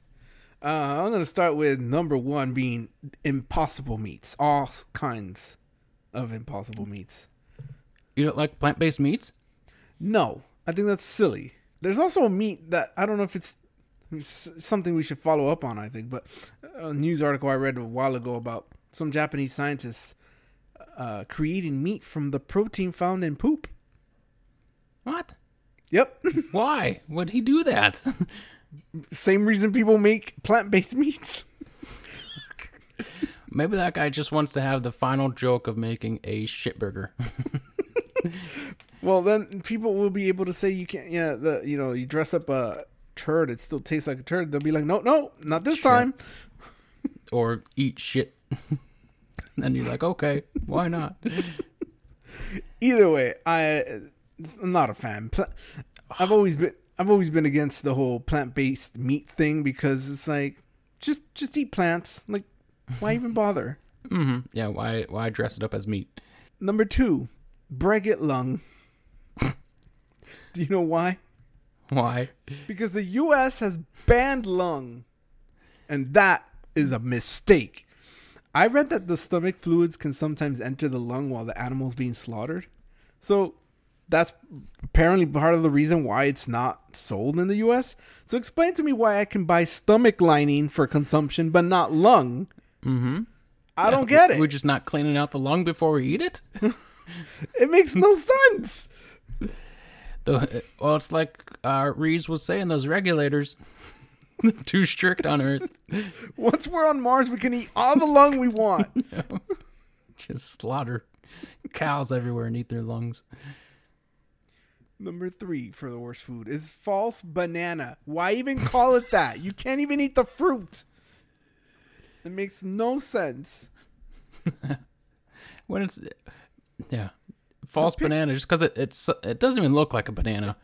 Uh, I'm gonna start with number one being impossible meats. All kinds of impossible meats. You don't like plant based meats? No, I think that's silly. There's also a meat that I don't know if it's, it's something we should follow up on. I think, but a news article I read a while ago about some Japanese scientists uh, creating meat from the protein found in poop. What? Yep, Why would he do that? same reason people make plant-based meats. Maybe that guy just wants to have the final joke of making a shit burger. Well, then people will be able to say you can't. Yeah, the you know you dress up a turd, it still tastes like a turd. They'll be like, no, no, not this Sure. time. or eat shit. and you're like, okay, why not? Either way, I I'm not a fan. I've always been I've always been against the whole plant-based meat thing because it's like just just eat plants. Like why even bother? hmm Yeah, why why dress it up as meat? Number 2, Breguet lung. Do you know why? Why? Because the US has banned lung. And that is a mistake. I read that the stomach fluids can sometimes enter the lung while the animal's being slaughtered. So that's apparently part of the reason why it's not sold in the US. So explain to me why I can buy stomach lining for consumption but not lung. Mm-hmm. I don't get it. We're just not cleaning out the lung before we eat it. It makes no sense. The, well, it's like uh, Reeves was saying; those regulators too strict on Earth. Once we're on Mars, we can eat all the lung we want. Just slaughter cows everywhere and eat their lungs. Number three for the worst food is false banana. Why even call it that? You can't even eat the fruit. It makes no sense. When it's yeah, false pic- banana, just because it it's it doesn't even look like a banana.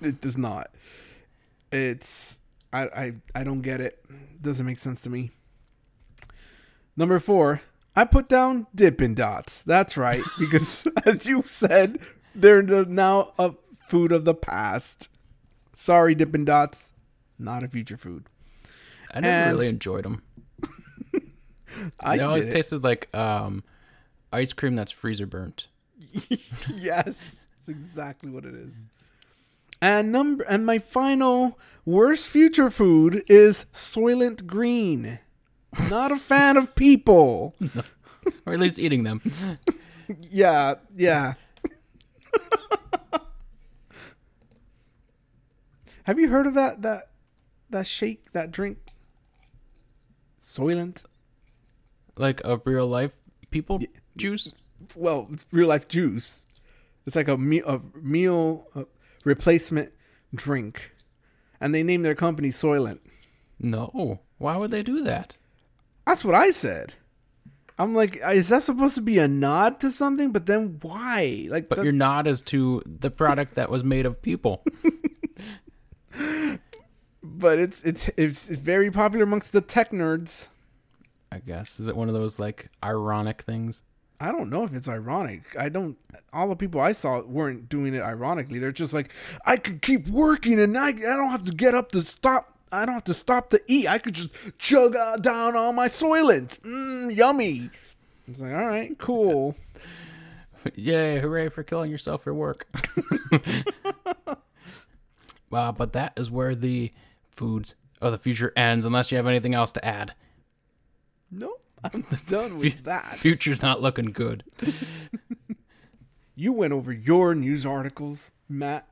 It does not. It's I I I don't get it. Doesn't make sense to me. Number four, I put down Dippin' Dots. That's right, because as you said, they're the, now a food of the past. Sorry, Dippin' Dots, not a future food. I never And- really enjoyed them. I they always tasted like um, ice cream that's freezer burnt. yes, it's exactly what it is. And number and my final worst future food is Soylent Green. Not a fan of people. or at least eating them. Yeah, yeah. Have you heard of that that that shake, that drink? Soylent? like a real life people juice. Well, it's real life juice. It's like a meal a meal uh, replacement drink. And they named their company Soylent. No, why would they do that? That's what I said. I'm like, is that supposed to be a nod to something? But then why? Like, But that- your nod is to the product that was made of people. but it's it's it's very popular amongst the tech nerds. I guess is it one of those like ironic things? I don't know if it's ironic. I don't. All the people I saw weren't doing it ironically. They're just like, I could keep working and I, I don't have to get up to stop. I don't have to stop to eat. I could just chug uh, down all my Soylent. Mmm, yummy. It's like, all right, cool. Yay! Hooray for killing yourself for work. wow, but that is where the foods of the future ends, unless you have anything else to add. Nope, I'm done with that. Future's not looking good. You went over your news articles, Matt.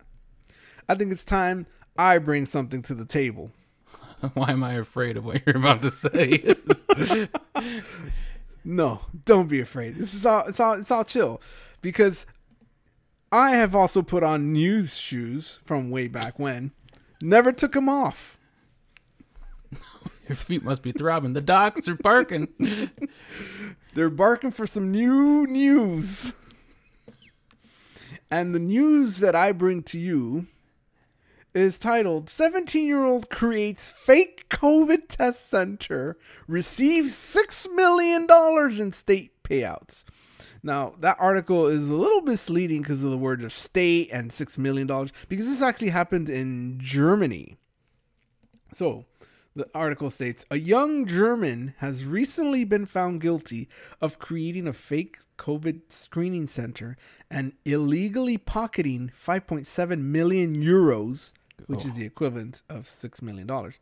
I think it's time I bring something to the table. Why am I afraid of what you're about to say? No, don't be afraid. This is all it's all it's all chill. Because I have also put on news shoes from way back when. Never took them off. Your feet must be throbbing. The dogs are barking. They're barking for some new news. And the news that I bring to you is titled 17 year old creates fake COVID test center, receives $6 million in state payouts. Now, that article is a little misleading because of the word of state and $6 million, because this actually happened in Germany. So, the article states a young German has recently been found guilty of creating a fake COVID screening center and illegally pocketing 5.7 million euros, which is the equivalent of $6 million,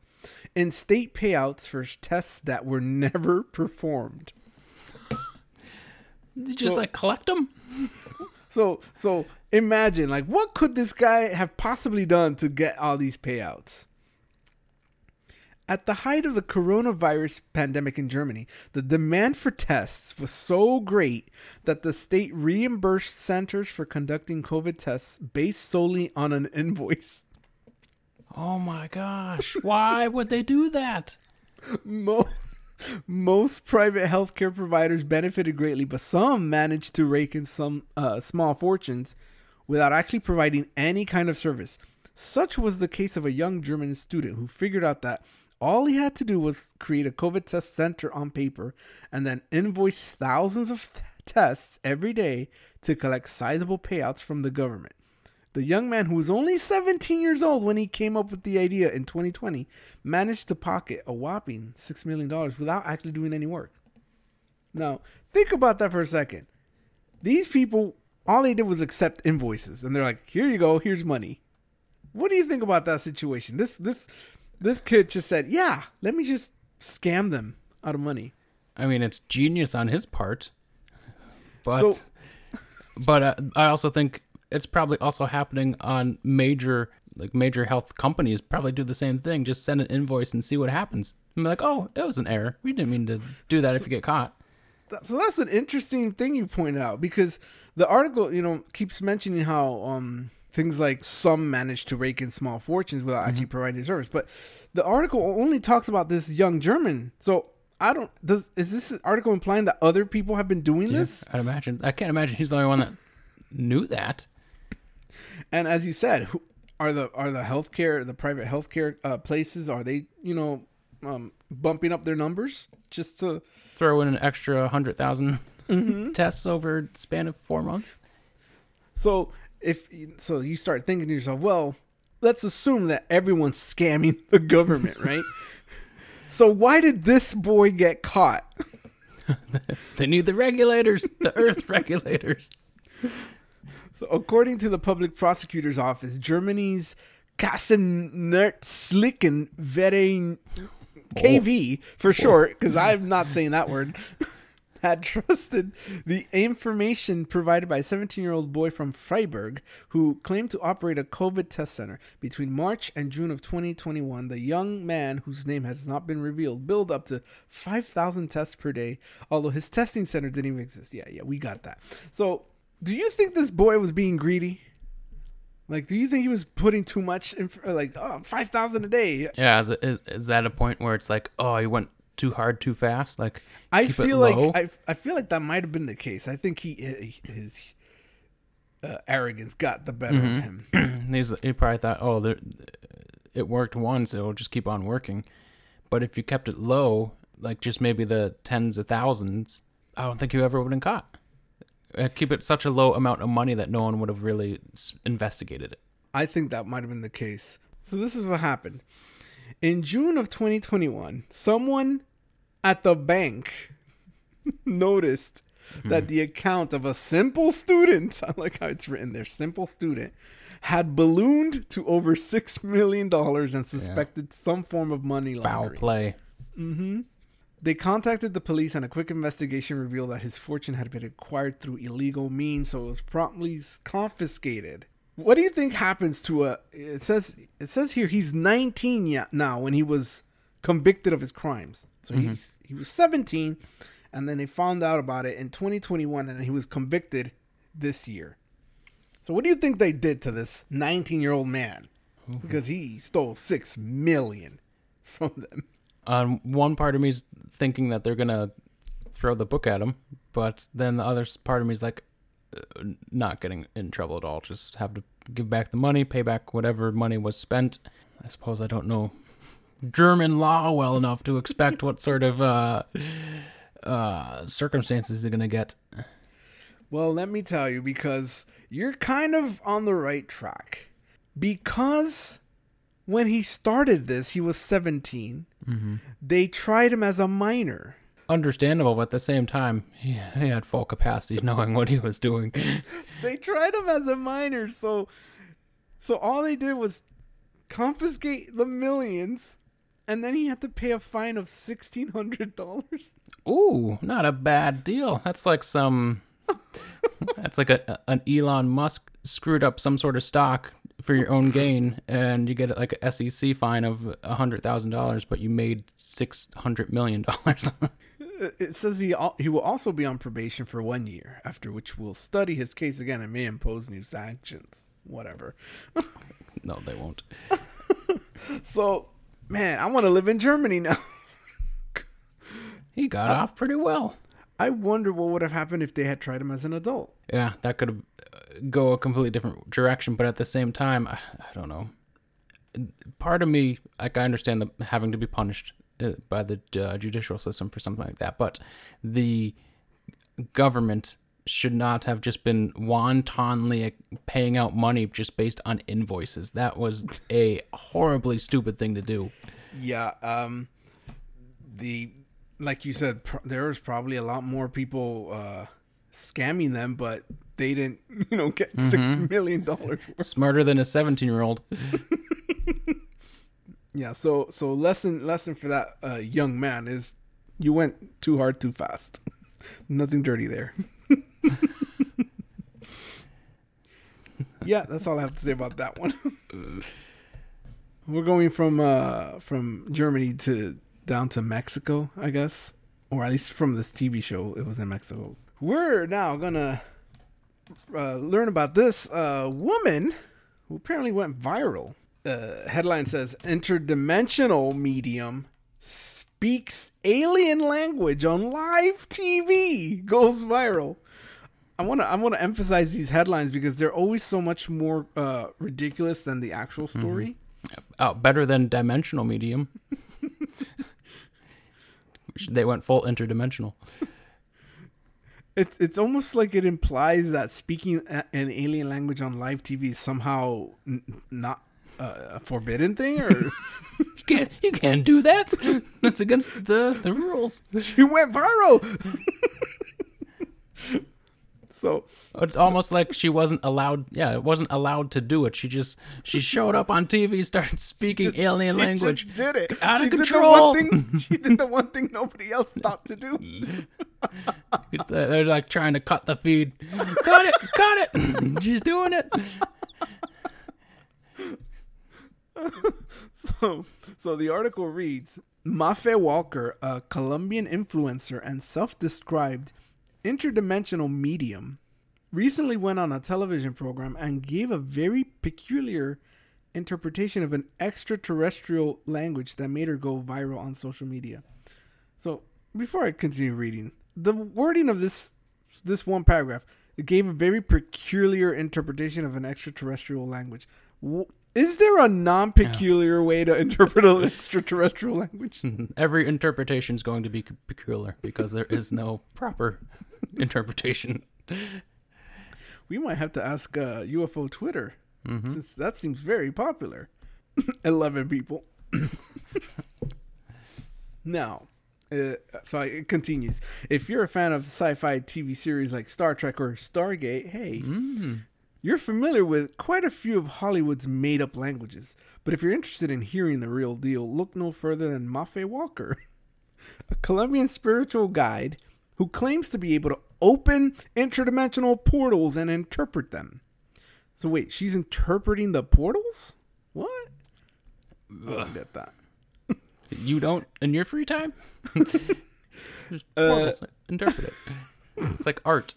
in state payouts for tests that were never performed. Did you just Well- like collect them? So, so imagine, like, what could this guy have possibly done to get all these payouts? At the height of the coronavirus pandemic in Germany, the demand for tests was so great that the state reimbursed centers for conducting COVID tests based solely on an invoice. Oh my gosh! Why would they do that? Mo- most private healthcare providers benefited greatly, but some managed to rake in some uh, small fortunes without actually providing any kind of service. Such was the case of a young German student who figured out that all he had to do was create a COVID test center on paper and then invoice thousands of th- tests every day to collect sizable payouts from the government. The young man, who was only 17 years old when he came up with the idea in 2020, managed to pocket a whopping $6 million without actually doing any work. Now, think about that for a second. These people, all they did was accept invoices, and they're like, here you go, here's money. What do you think about that situation? This this this kid just said, "Yeah, let me just scam them out of money." I mean, it's genius on his part, but So- but uh, I also think it's probably also happening on major like major health companies. Probably do the same thing. Just send an invoice and see what happens. And be like, oh, it was an error. We didn't mean to do that. If you get caught, That- so that's an interesting thing you pointed out because the article, you know, keeps mentioning how um things like some manage to rake in small fortunes without actually providing service, but the article only talks about this young German. So I don't does is this article implying that other people have been doing this? I'd imagine. I can't imagine he's the only one that knew that. And as you said, who are the are the healthcare the private healthcare uh, places are they you know um, bumping up their numbers just to Throw in an extra hundred tests over span of four months. So if so, you start thinking to yourself, well, let's assume that everyone's scamming the government, right? so why did this boy get caught? They need the regulators, the Earth regulators. So according to the public prosecutor's office, Germany's Kassennetzlichen Verein KV for oh. short, because I'm not saying that word. Had trusted the information provided by a 17 year old boy from Freiburg who claimed to operate a COVID test center. Between March and June of 2021, the young man, whose name has not been revealed, billed up to 5,000 tests per day, although his testing center didn't even exist. Yeah, yeah, we got that. So, do you think this boy was being greedy? Like, do you think he was putting too much in, like, oh, 5,000 a day? Yeah, is, is, is that a point where it's like, oh, he went too hard, too fast? Like, I feel like? I, I feel like that might have been the case. I think he his uh, arrogance got the better Mm-hmm. of him. He's, he probably thought, oh, there, it worked once, it'll just keep on working. But if you kept it low, like just maybe the tens of thousands, I don't think you ever would have been caught. Uh, Keep it such a low amount of money that no one would have really investigated it. I think that might have been the case. So this is what happened. In June of 2021, someone at the bank noticed that hmm. the account of a simple student, I like how it's written there, simple student, had ballooned to over six million dollars and suspected some form of money Foul laundering. play. Mm-hmm. They contacted the police, and a quick investigation revealed that his fortune had been acquired through illegal means, so it was promptly confiscated. What do you think happens to a? It says it says here he's 19 ya- now when he was convicted of his crimes. So he's he was 17, and then they found out about it in 2021, and then he was convicted this year. So what do you think they did to this 19 year old man? Because he stole six million from them. Um, one part of me is thinking that they're gonna throw the book at him, but then the other part of me is like, uh, not getting in trouble at all. Just have to give back the money, pay back whatever money was spent. I suppose I don't know German law well enough to expect what sort of uh, uh, circumstances they're gonna get. Well, let me tell you, because you're kind of on the right track. Because when he started this, he was 17. They tried him as a minor. Understandable, but at the same time, he, he had full capacity, knowing what he was doing. They tried him as a minor, so so all they did was confiscate the millions, and then he had to pay a fine of sixteen hundred dollars. Ooh, not a bad deal. That's like some. That's like a an Elon Musk screwed up some sort of stock for your own gain, and you get like a SEC fine of a hundred thousand dollars, but you made six hundred million dollars. It says he he will also be on probation for one year, after which we'll study his case again and may impose new sanctions. Whatever. no, they won't. So, man, I want to live in Germany now. He got off pretty well. I wonder what would have happened if they had tried him as an adult. Yeah, that could go a completely different direction, but at the same time, I, I don't know. Part of me, like, I understand the having to be punished uh, by the uh, judicial system for something like that, but the government should not have just been wantonly paying out money just based on invoices. That was a horribly stupid thing to do. Yeah, um, the like you said, pr- there was probably a lot more people uh, scamming them, but they didn't, you know, get six million dollars. Smarter than a 17 year old. Yeah, so so lesson lesson for that uh, young man is you went too hard too fast. Nothing dirty there. Yeah, that's all I have to say about that one. We're going from uh from Germany to down to Mexico, I guess, or at least from this TV show, it was in Mexico. We're now gonna uh, learn about this uh, woman who apparently went viral. Uh, headline says interdimensional medium speaks alien language on live TV goes viral. I want to I want to emphasize these headlines because they're always so much more uh, ridiculous than the actual story. Oh, better than dimensional medium. they went full interdimensional. It's it's almost like it implies that speaking an alien language on live TV is somehow n- not a forbidden thing, or You can't, you can't do that. That's against the, the rules. she went viral. so It's almost like she wasn't allowed. Yeah, it wasn't allowed to do it. She just she showed up on TV, started speaking alien she language. just did it. Out of control. Did the one thing, she did the one thing nobody else thought to do. It's, uh, they're like trying to cut the feed. Cut it, cut it. She's doing it. So, so the article reads Mafe Walker, a Colombian influencer and self described interdimensional medium, recently went on a television program and gave a very peculiar interpretation of an extraterrestrial language that made her go viral on social media. So, before I continue reading, the wording of this this one paragraph it gave a very peculiar interpretation of an extraterrestrial language. Is there a non-peculiar way to interpret an extraterrestrial language? Every interpretation is going to be peculiar because there is no proper interpretation. We might have to ask uh, UFO Twitter, since that seems very popular. Eleven people. now, uh, so it continues. If you're a fan of sci-fi TV series like Star Trek or Stargate, hey, you're familiar with quite a few of Hollywood's made-up languages. But if you're interested in hearing the real deal, look no further than Mafe Walker, a Colombian spiritual guide who claims to be able to open interdimensional portals and interpret them. So wait, she's interpreting the portals? What? I don't get that. You don't in your free time? Just Uh, interpret it. It's like art.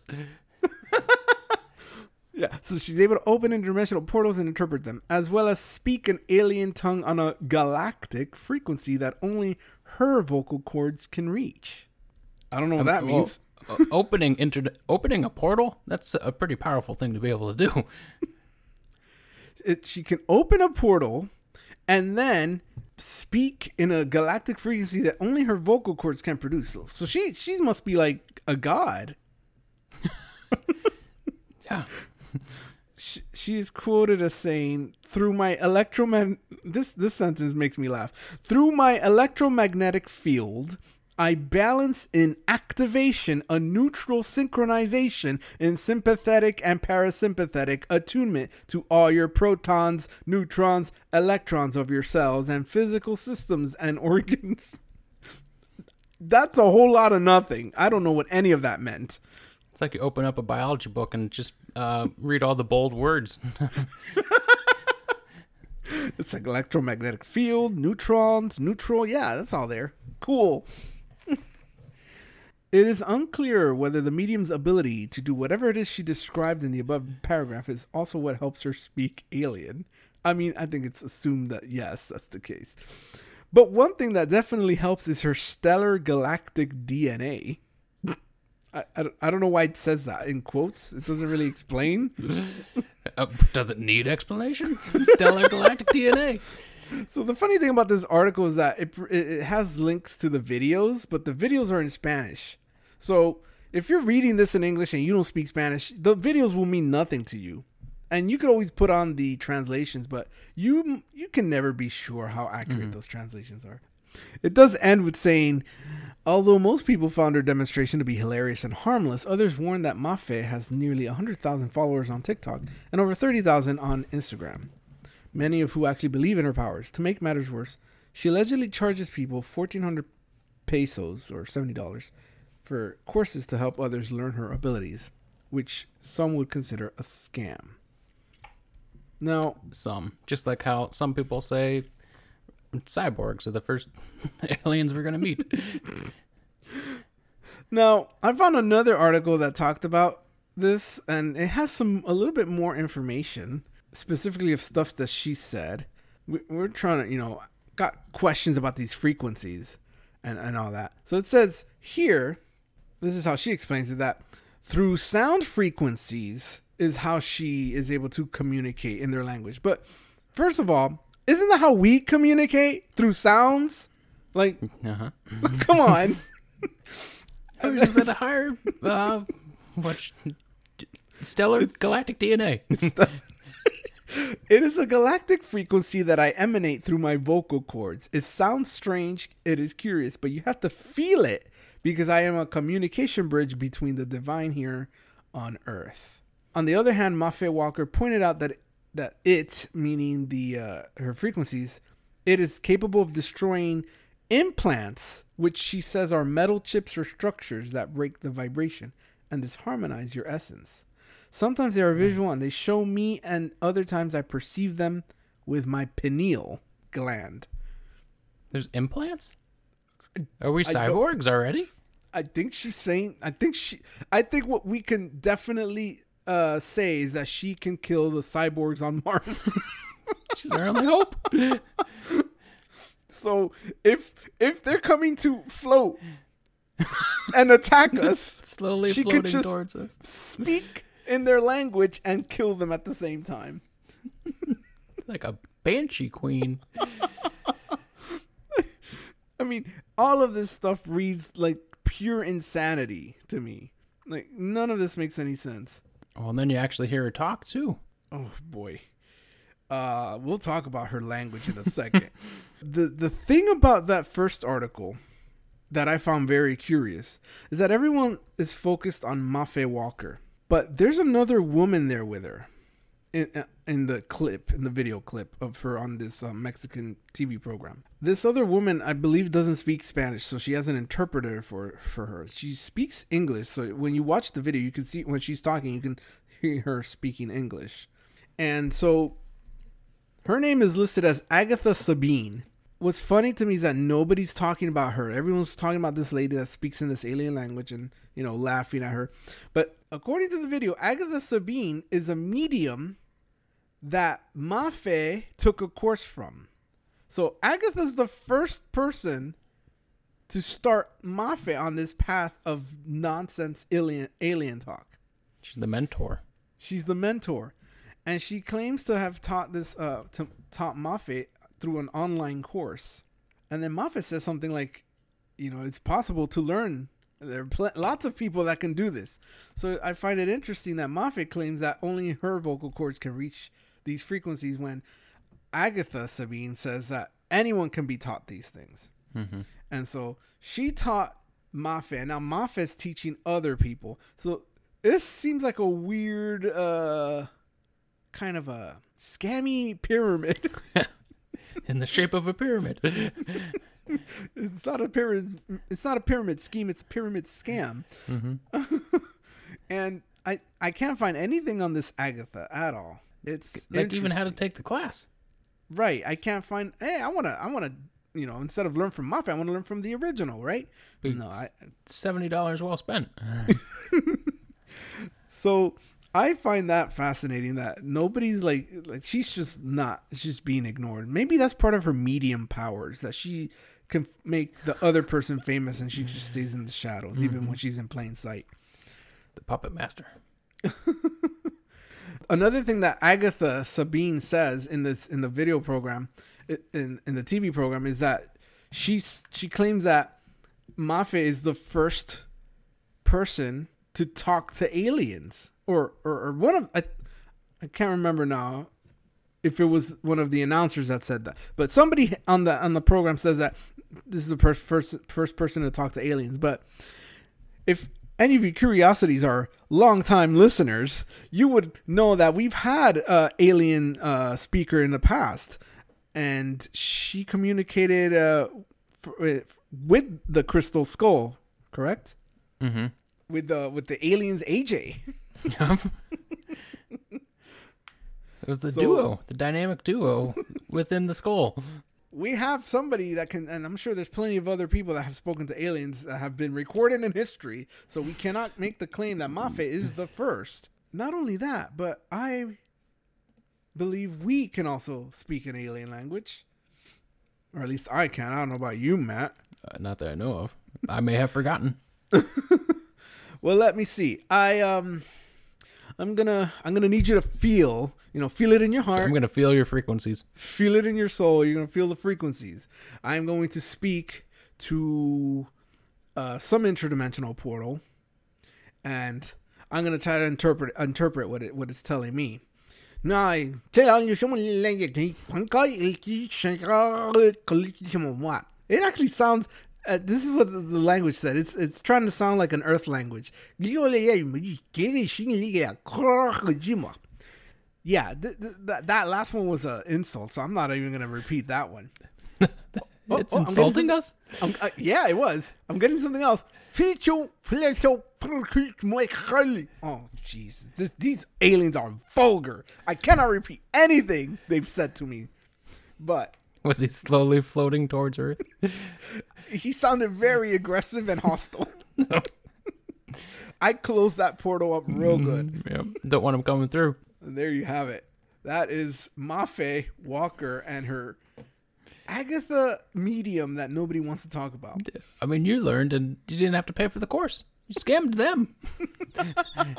Yeah, so she's able to open interdimensional portals and interpret them, as well as speak an alien tongue on a galactic frequency that only her vocal cords can reach. I don't know what that well, means. Uh, opening internet, opening a portal. That's a pretty powerful thing to be able to do. It, she can open a portal and then speak in a galactic frequency that only her vocal cords can produce. So she she must be like a god. Yeah. She, quoted as saying, "Through my electromagnetic this this sentence makes me laugh. Through my electromagnetic field, I balance in activation a neutral synchronization in sympathetic and parasympathetic attunement to all your protons, neutrons, electrons of your cells and physical systems and organs." That's a whole lot of nothing. I don't know what any of that meant. It's like you open up a biology book and just uh, read all the bold words. It's like electromagnetic field, neutrons, neutral. Yeah, that's all there. Cool. it is unclear whether the medium's ability to do whatever it is she described in the above paragraph is also what helps her speak alien. I mean, I think it's assumed that yes, that's the case. But one thing that definitely helps is her stellar galactic DNA. I, I, don't- I don't know why it says that in quotes. It doesn't really explain. uh, does it need explanation? Stellar galactic DNA. So the funny thing about this article is that it it it has links to the videos, but the videos are in Spanish. So if you're reading this in English and you don't speak Spanish, the videos will mean nothing to you. And you could always put on the translations, but you you can never be sure how accurate those translations are. It does end with saying, although most people found her demonstration to be hilarious and harmless, others warn that Mafe has nearly 100,000 followers on TikTok and over 30,000 on Instagram many of who actually believe in her powers. To make matters worse, she allegedly charges people 1400 pesos or $70 for courses to help others learn her abilities, which some would consider a scam. Now, Some, just like how some people say cyborgs are the first aliens we're gonna meet. Now, I found another article that talked about this, and it has some a little bit more information, specifically of stuff that she said. We, we're trying to, you know, got questions about these frequencies and, and all that. So it says here, this is how she explains it that through sound frequencies is how she is able to communicate in their language. But first of all, isn't that how we communicate through sounds? Like, Uh-huh. come on. I was just at a higher, uh, what? Stellar galactic DNA. It is a galactic frequency that I emanate through my vocal cords. It sounds strange, it is curious, but you have to feel it because I am a communication bridge between the divine here on earth. On the other hand, Mafe Walker pointed out that that it, meaning the uh, her frequencies, it is capable of destroying implants, which she says are metal chips or structures that break the vibration and disharmonize your essence. Sometimes they are visual and they show me, and other times I perceive them with my pineal gland. There's implants. Are we I cyborgs already? I think she's saying. I think she. I think what we can definitely uh, say is that she can kill the cyborgs on Mars. She's our only hope. so if if they're coming to float and attack us, Slowly She could floating just- towards us. speak in their language and kill them at the same time. Like a banshee queen. I mean, all of this stuff reads like pure insanity to me. Like none of this makes any sense. Oh, and then you actually hear her talk too. Oh boy. Uh we'll talk about her language in a second. the the thing about that first article that I found very curious is that everyone is focused on Mafe Walker. But there's another woman there with her in uh, in the clip, in the video clip of her on this uh, Mexican TV program. This other woman, I believe, doesn't speak Spanish, so she has an interpreter for for her. She speaks English, so when you watch the video, you can see when she's talking, you can hear her speaking English. And so her name is listed as Agatha Sabine. What's funny to me is that nobody's talking about her. Everyone's talking about this lady that speaks in this alien language and, you know, laughing at her. But according to the video, Agatha Sabine is a medium that Mafe took a course from. So Agatha's the first person to start Mafe on this path of nonsense alien alien talk. She's the mentor. She's the mentor, and she claims to have taught this uh to, taught Mafe through an online course. And then Mafe says something like, you know, it's possible to learn. There are pl- lots of people that can do this. So I find it interesting that Mafe claims that only her vocal cords can reach these frequencies when Agatha Sabine says that anyone can be taught these things. And so she taught Mafe. Now Mafe's teaching other people. So this seems like a weird, uh, kind of a scammy pyramid. In the shape of a pyramid. it's not a pyramid. It's not a pyramid scheme. It's a pyramid scam. and I I can't find anything on this Agatha at all. It's like even how to take the class. right. I can't find. Hey, I wanna I wanna you know instead of learn from Mafe, I want to learn from the original. Right? No, I Seventy dollars well spent. So I find that fascinating that nobody's like like she's just not she's just being ignored. Maybe that's part of her medium powers that she can make the other person famous and she just stays in the shadows even when mm-hmm. she's in plain sight. the puppet master. Another thing that Agatha Sabine says in this in the video program in in the TV program is that she's she claims that Mafe is the first person to talk to aliens or or, or one of I, I can't remember now if it was one of the announcers that said that but somebody on the on the program says that this is the first first first person to talk to aliens but if any of your curiosities are longtime listeners, you would know that we've had a alien uh, speaker in the past, and she communicated uh, f- with the Crystal Skull, correct? Mm-hmm. With the with the aliens, AJ. It was the So- duo, the dynamic duo within the skull. We have somebody that can, and I'm sure there's plenty of other people that have spoken to aliens that have been recorded in history. So we cannot make the claim that Mafe is the first. Not only that, but I believe we can also speak an alien language, or at least I can. I don't know about you, Matt. Uh, not that I know of. I may have forgotten. Well, let me see. I um, I'm gonna I'm gonna need you to feel, you know, feel it in your heart. I'm going to feel your frequencies. Feel it in your soul. You're going to feel the frequencies. I'm going to speak to uh, some interdimensional portal, and I'm going to try to interpret interpret what it what it's telling me. Nej, it actually sounds. Uh, this is what the, the language said. It's it's trying to sound like an Earth language. Yeah, th- th- that that last one was an insult, so I'm not even gonna repeat that one. Oh, it's oh, I'm insulting some- us. I'm, uh, yeah, it was. I'm getting something else. Oh, jeez. This- These aliens are vulgar. I cannot repeat anything they've said to me. But Was he slowly floating towards Earth? he sounded very aggressive and hostile. I closed that portal up real good. Yep. Don't want him coming through. And there you have it. That is Mafe Walker and her Agatha medium that nobody wants to talk about. I mean, you learned and you didn't have to pay for the course. You scammed them.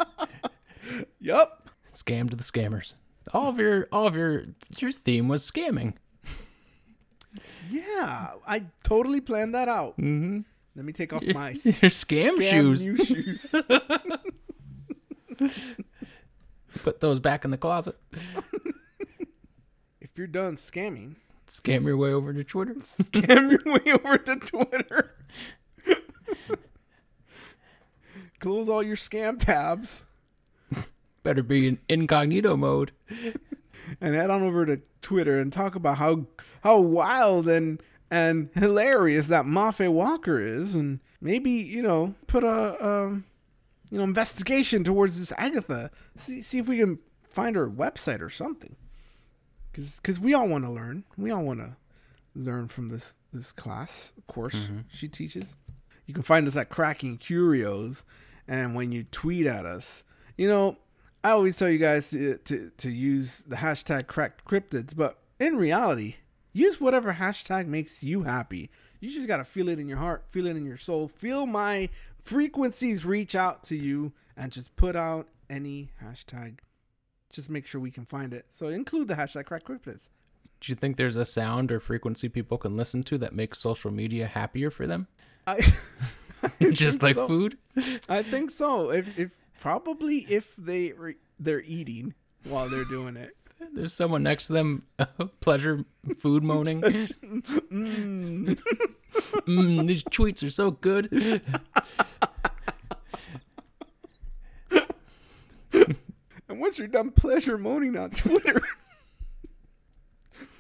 yep. Scammed the scammers. All of your, all of your, your theme was scamming. Yeah, I totally planned that out. Mm-hmm. Let me take off my Your scam damn shoes. shoes. Put those back in the closet. if you're done scamming, Scam your way over to Twitter. scam your way over to Twitter. Close all your scam tabs Better be in incognito mode. and head on over to Twitter and talk about how how wild and and hilarious that Mafe Walker is, and maybe you know put a um, you know investigation towards this Agatha. See see if we can find her website or something. Because we all want to learn. We all want to learn from this this class course mm-hmm. she teaches. You can find us at Cracking Curios, and when you tweet at us, you know, I always tell you guys to to, to use the hashtag Cracked Cryptids, but in reality, use whatever hashtag makes you happy. You just got to feel it in your heart, feel it in your soul, feel my frequencies reach out to you, and just put out any hashtag. Just make sure we can find it. So include the hashtag crack cryptids. Do you think there's a sound or frequency people can listen to that makes social media happier for them? I, Just like so. food? I think so. If, if probably if they re- they're eating while they're doing it. There's someone next to them, pleasure food moaning. Mm. mm, these tweets are so good. And once you're done pleasure moaning on Twitter,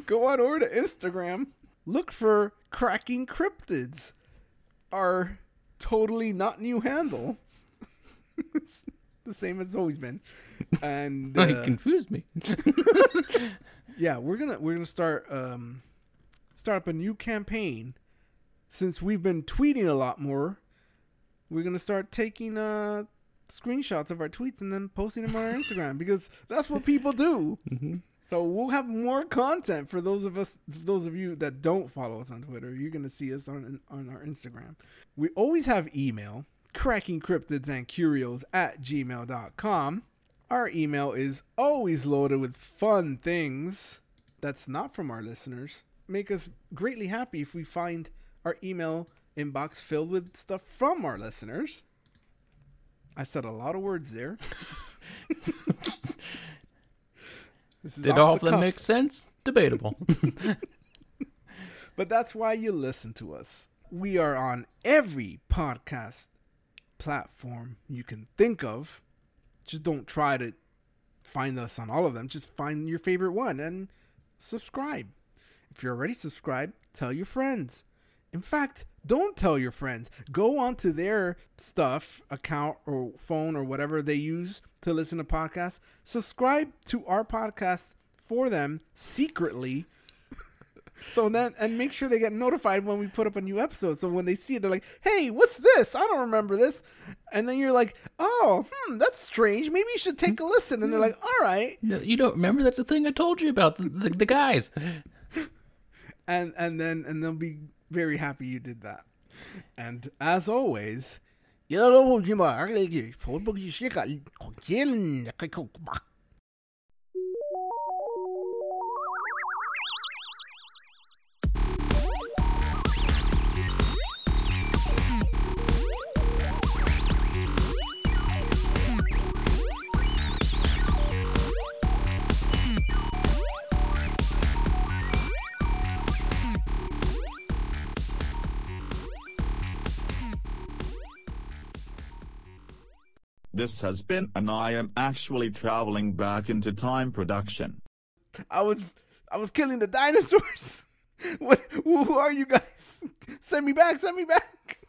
go on over to Instagram. Look for Cracking Cryptids, our totally not new handle. the same as it's always been. And It uh, confused me. yeah, we're gonna we're gonna start um start up a new campaign. Since we've been tweeting a lot more, we're gonna start taking uh screenshots of our tweets and then posting them on our Instagram because that's what people do. So we'll have more content for those of us, those of you that don't follow us on Twitter. You're gonna see us on on our Instagram. We always have email, cracking cryptids and curios at gmail.com. Our email is always loaded with fun things that's not from our listeners. Make us greatly happy if we find our email inbox filled with stuff from our listeners. I said a lot of words there. Did all of them make sense? Debatable. But that's why you listen to us. We are on every podcast platform you can think of. Just don't try to find us on all of them. Just find your favorite one and subscribe. If you're already subscribed, tell your friends. In fact, don't tell your friends. Go onto their stuff, account or phone or whatever they use to listen to podcasts. Subscribe to our podcast for them secretly so then, and make sure they get notified when we put up a new episode. So when they see it, they're like, "Hey, what's this? I don't remember this." And then you're like, "Oh, hmm, that's strange. Maybe you should take a listen." And they're like, "All right." No, you don't remember? That's the thing I told you about the, the, the guys. And and then and they'll be very happy you did that. And as always, This has been an I am actually traveling back into time production. I was I was killing the dinosaurs. What? Who are you guys? Send me back. Send me back.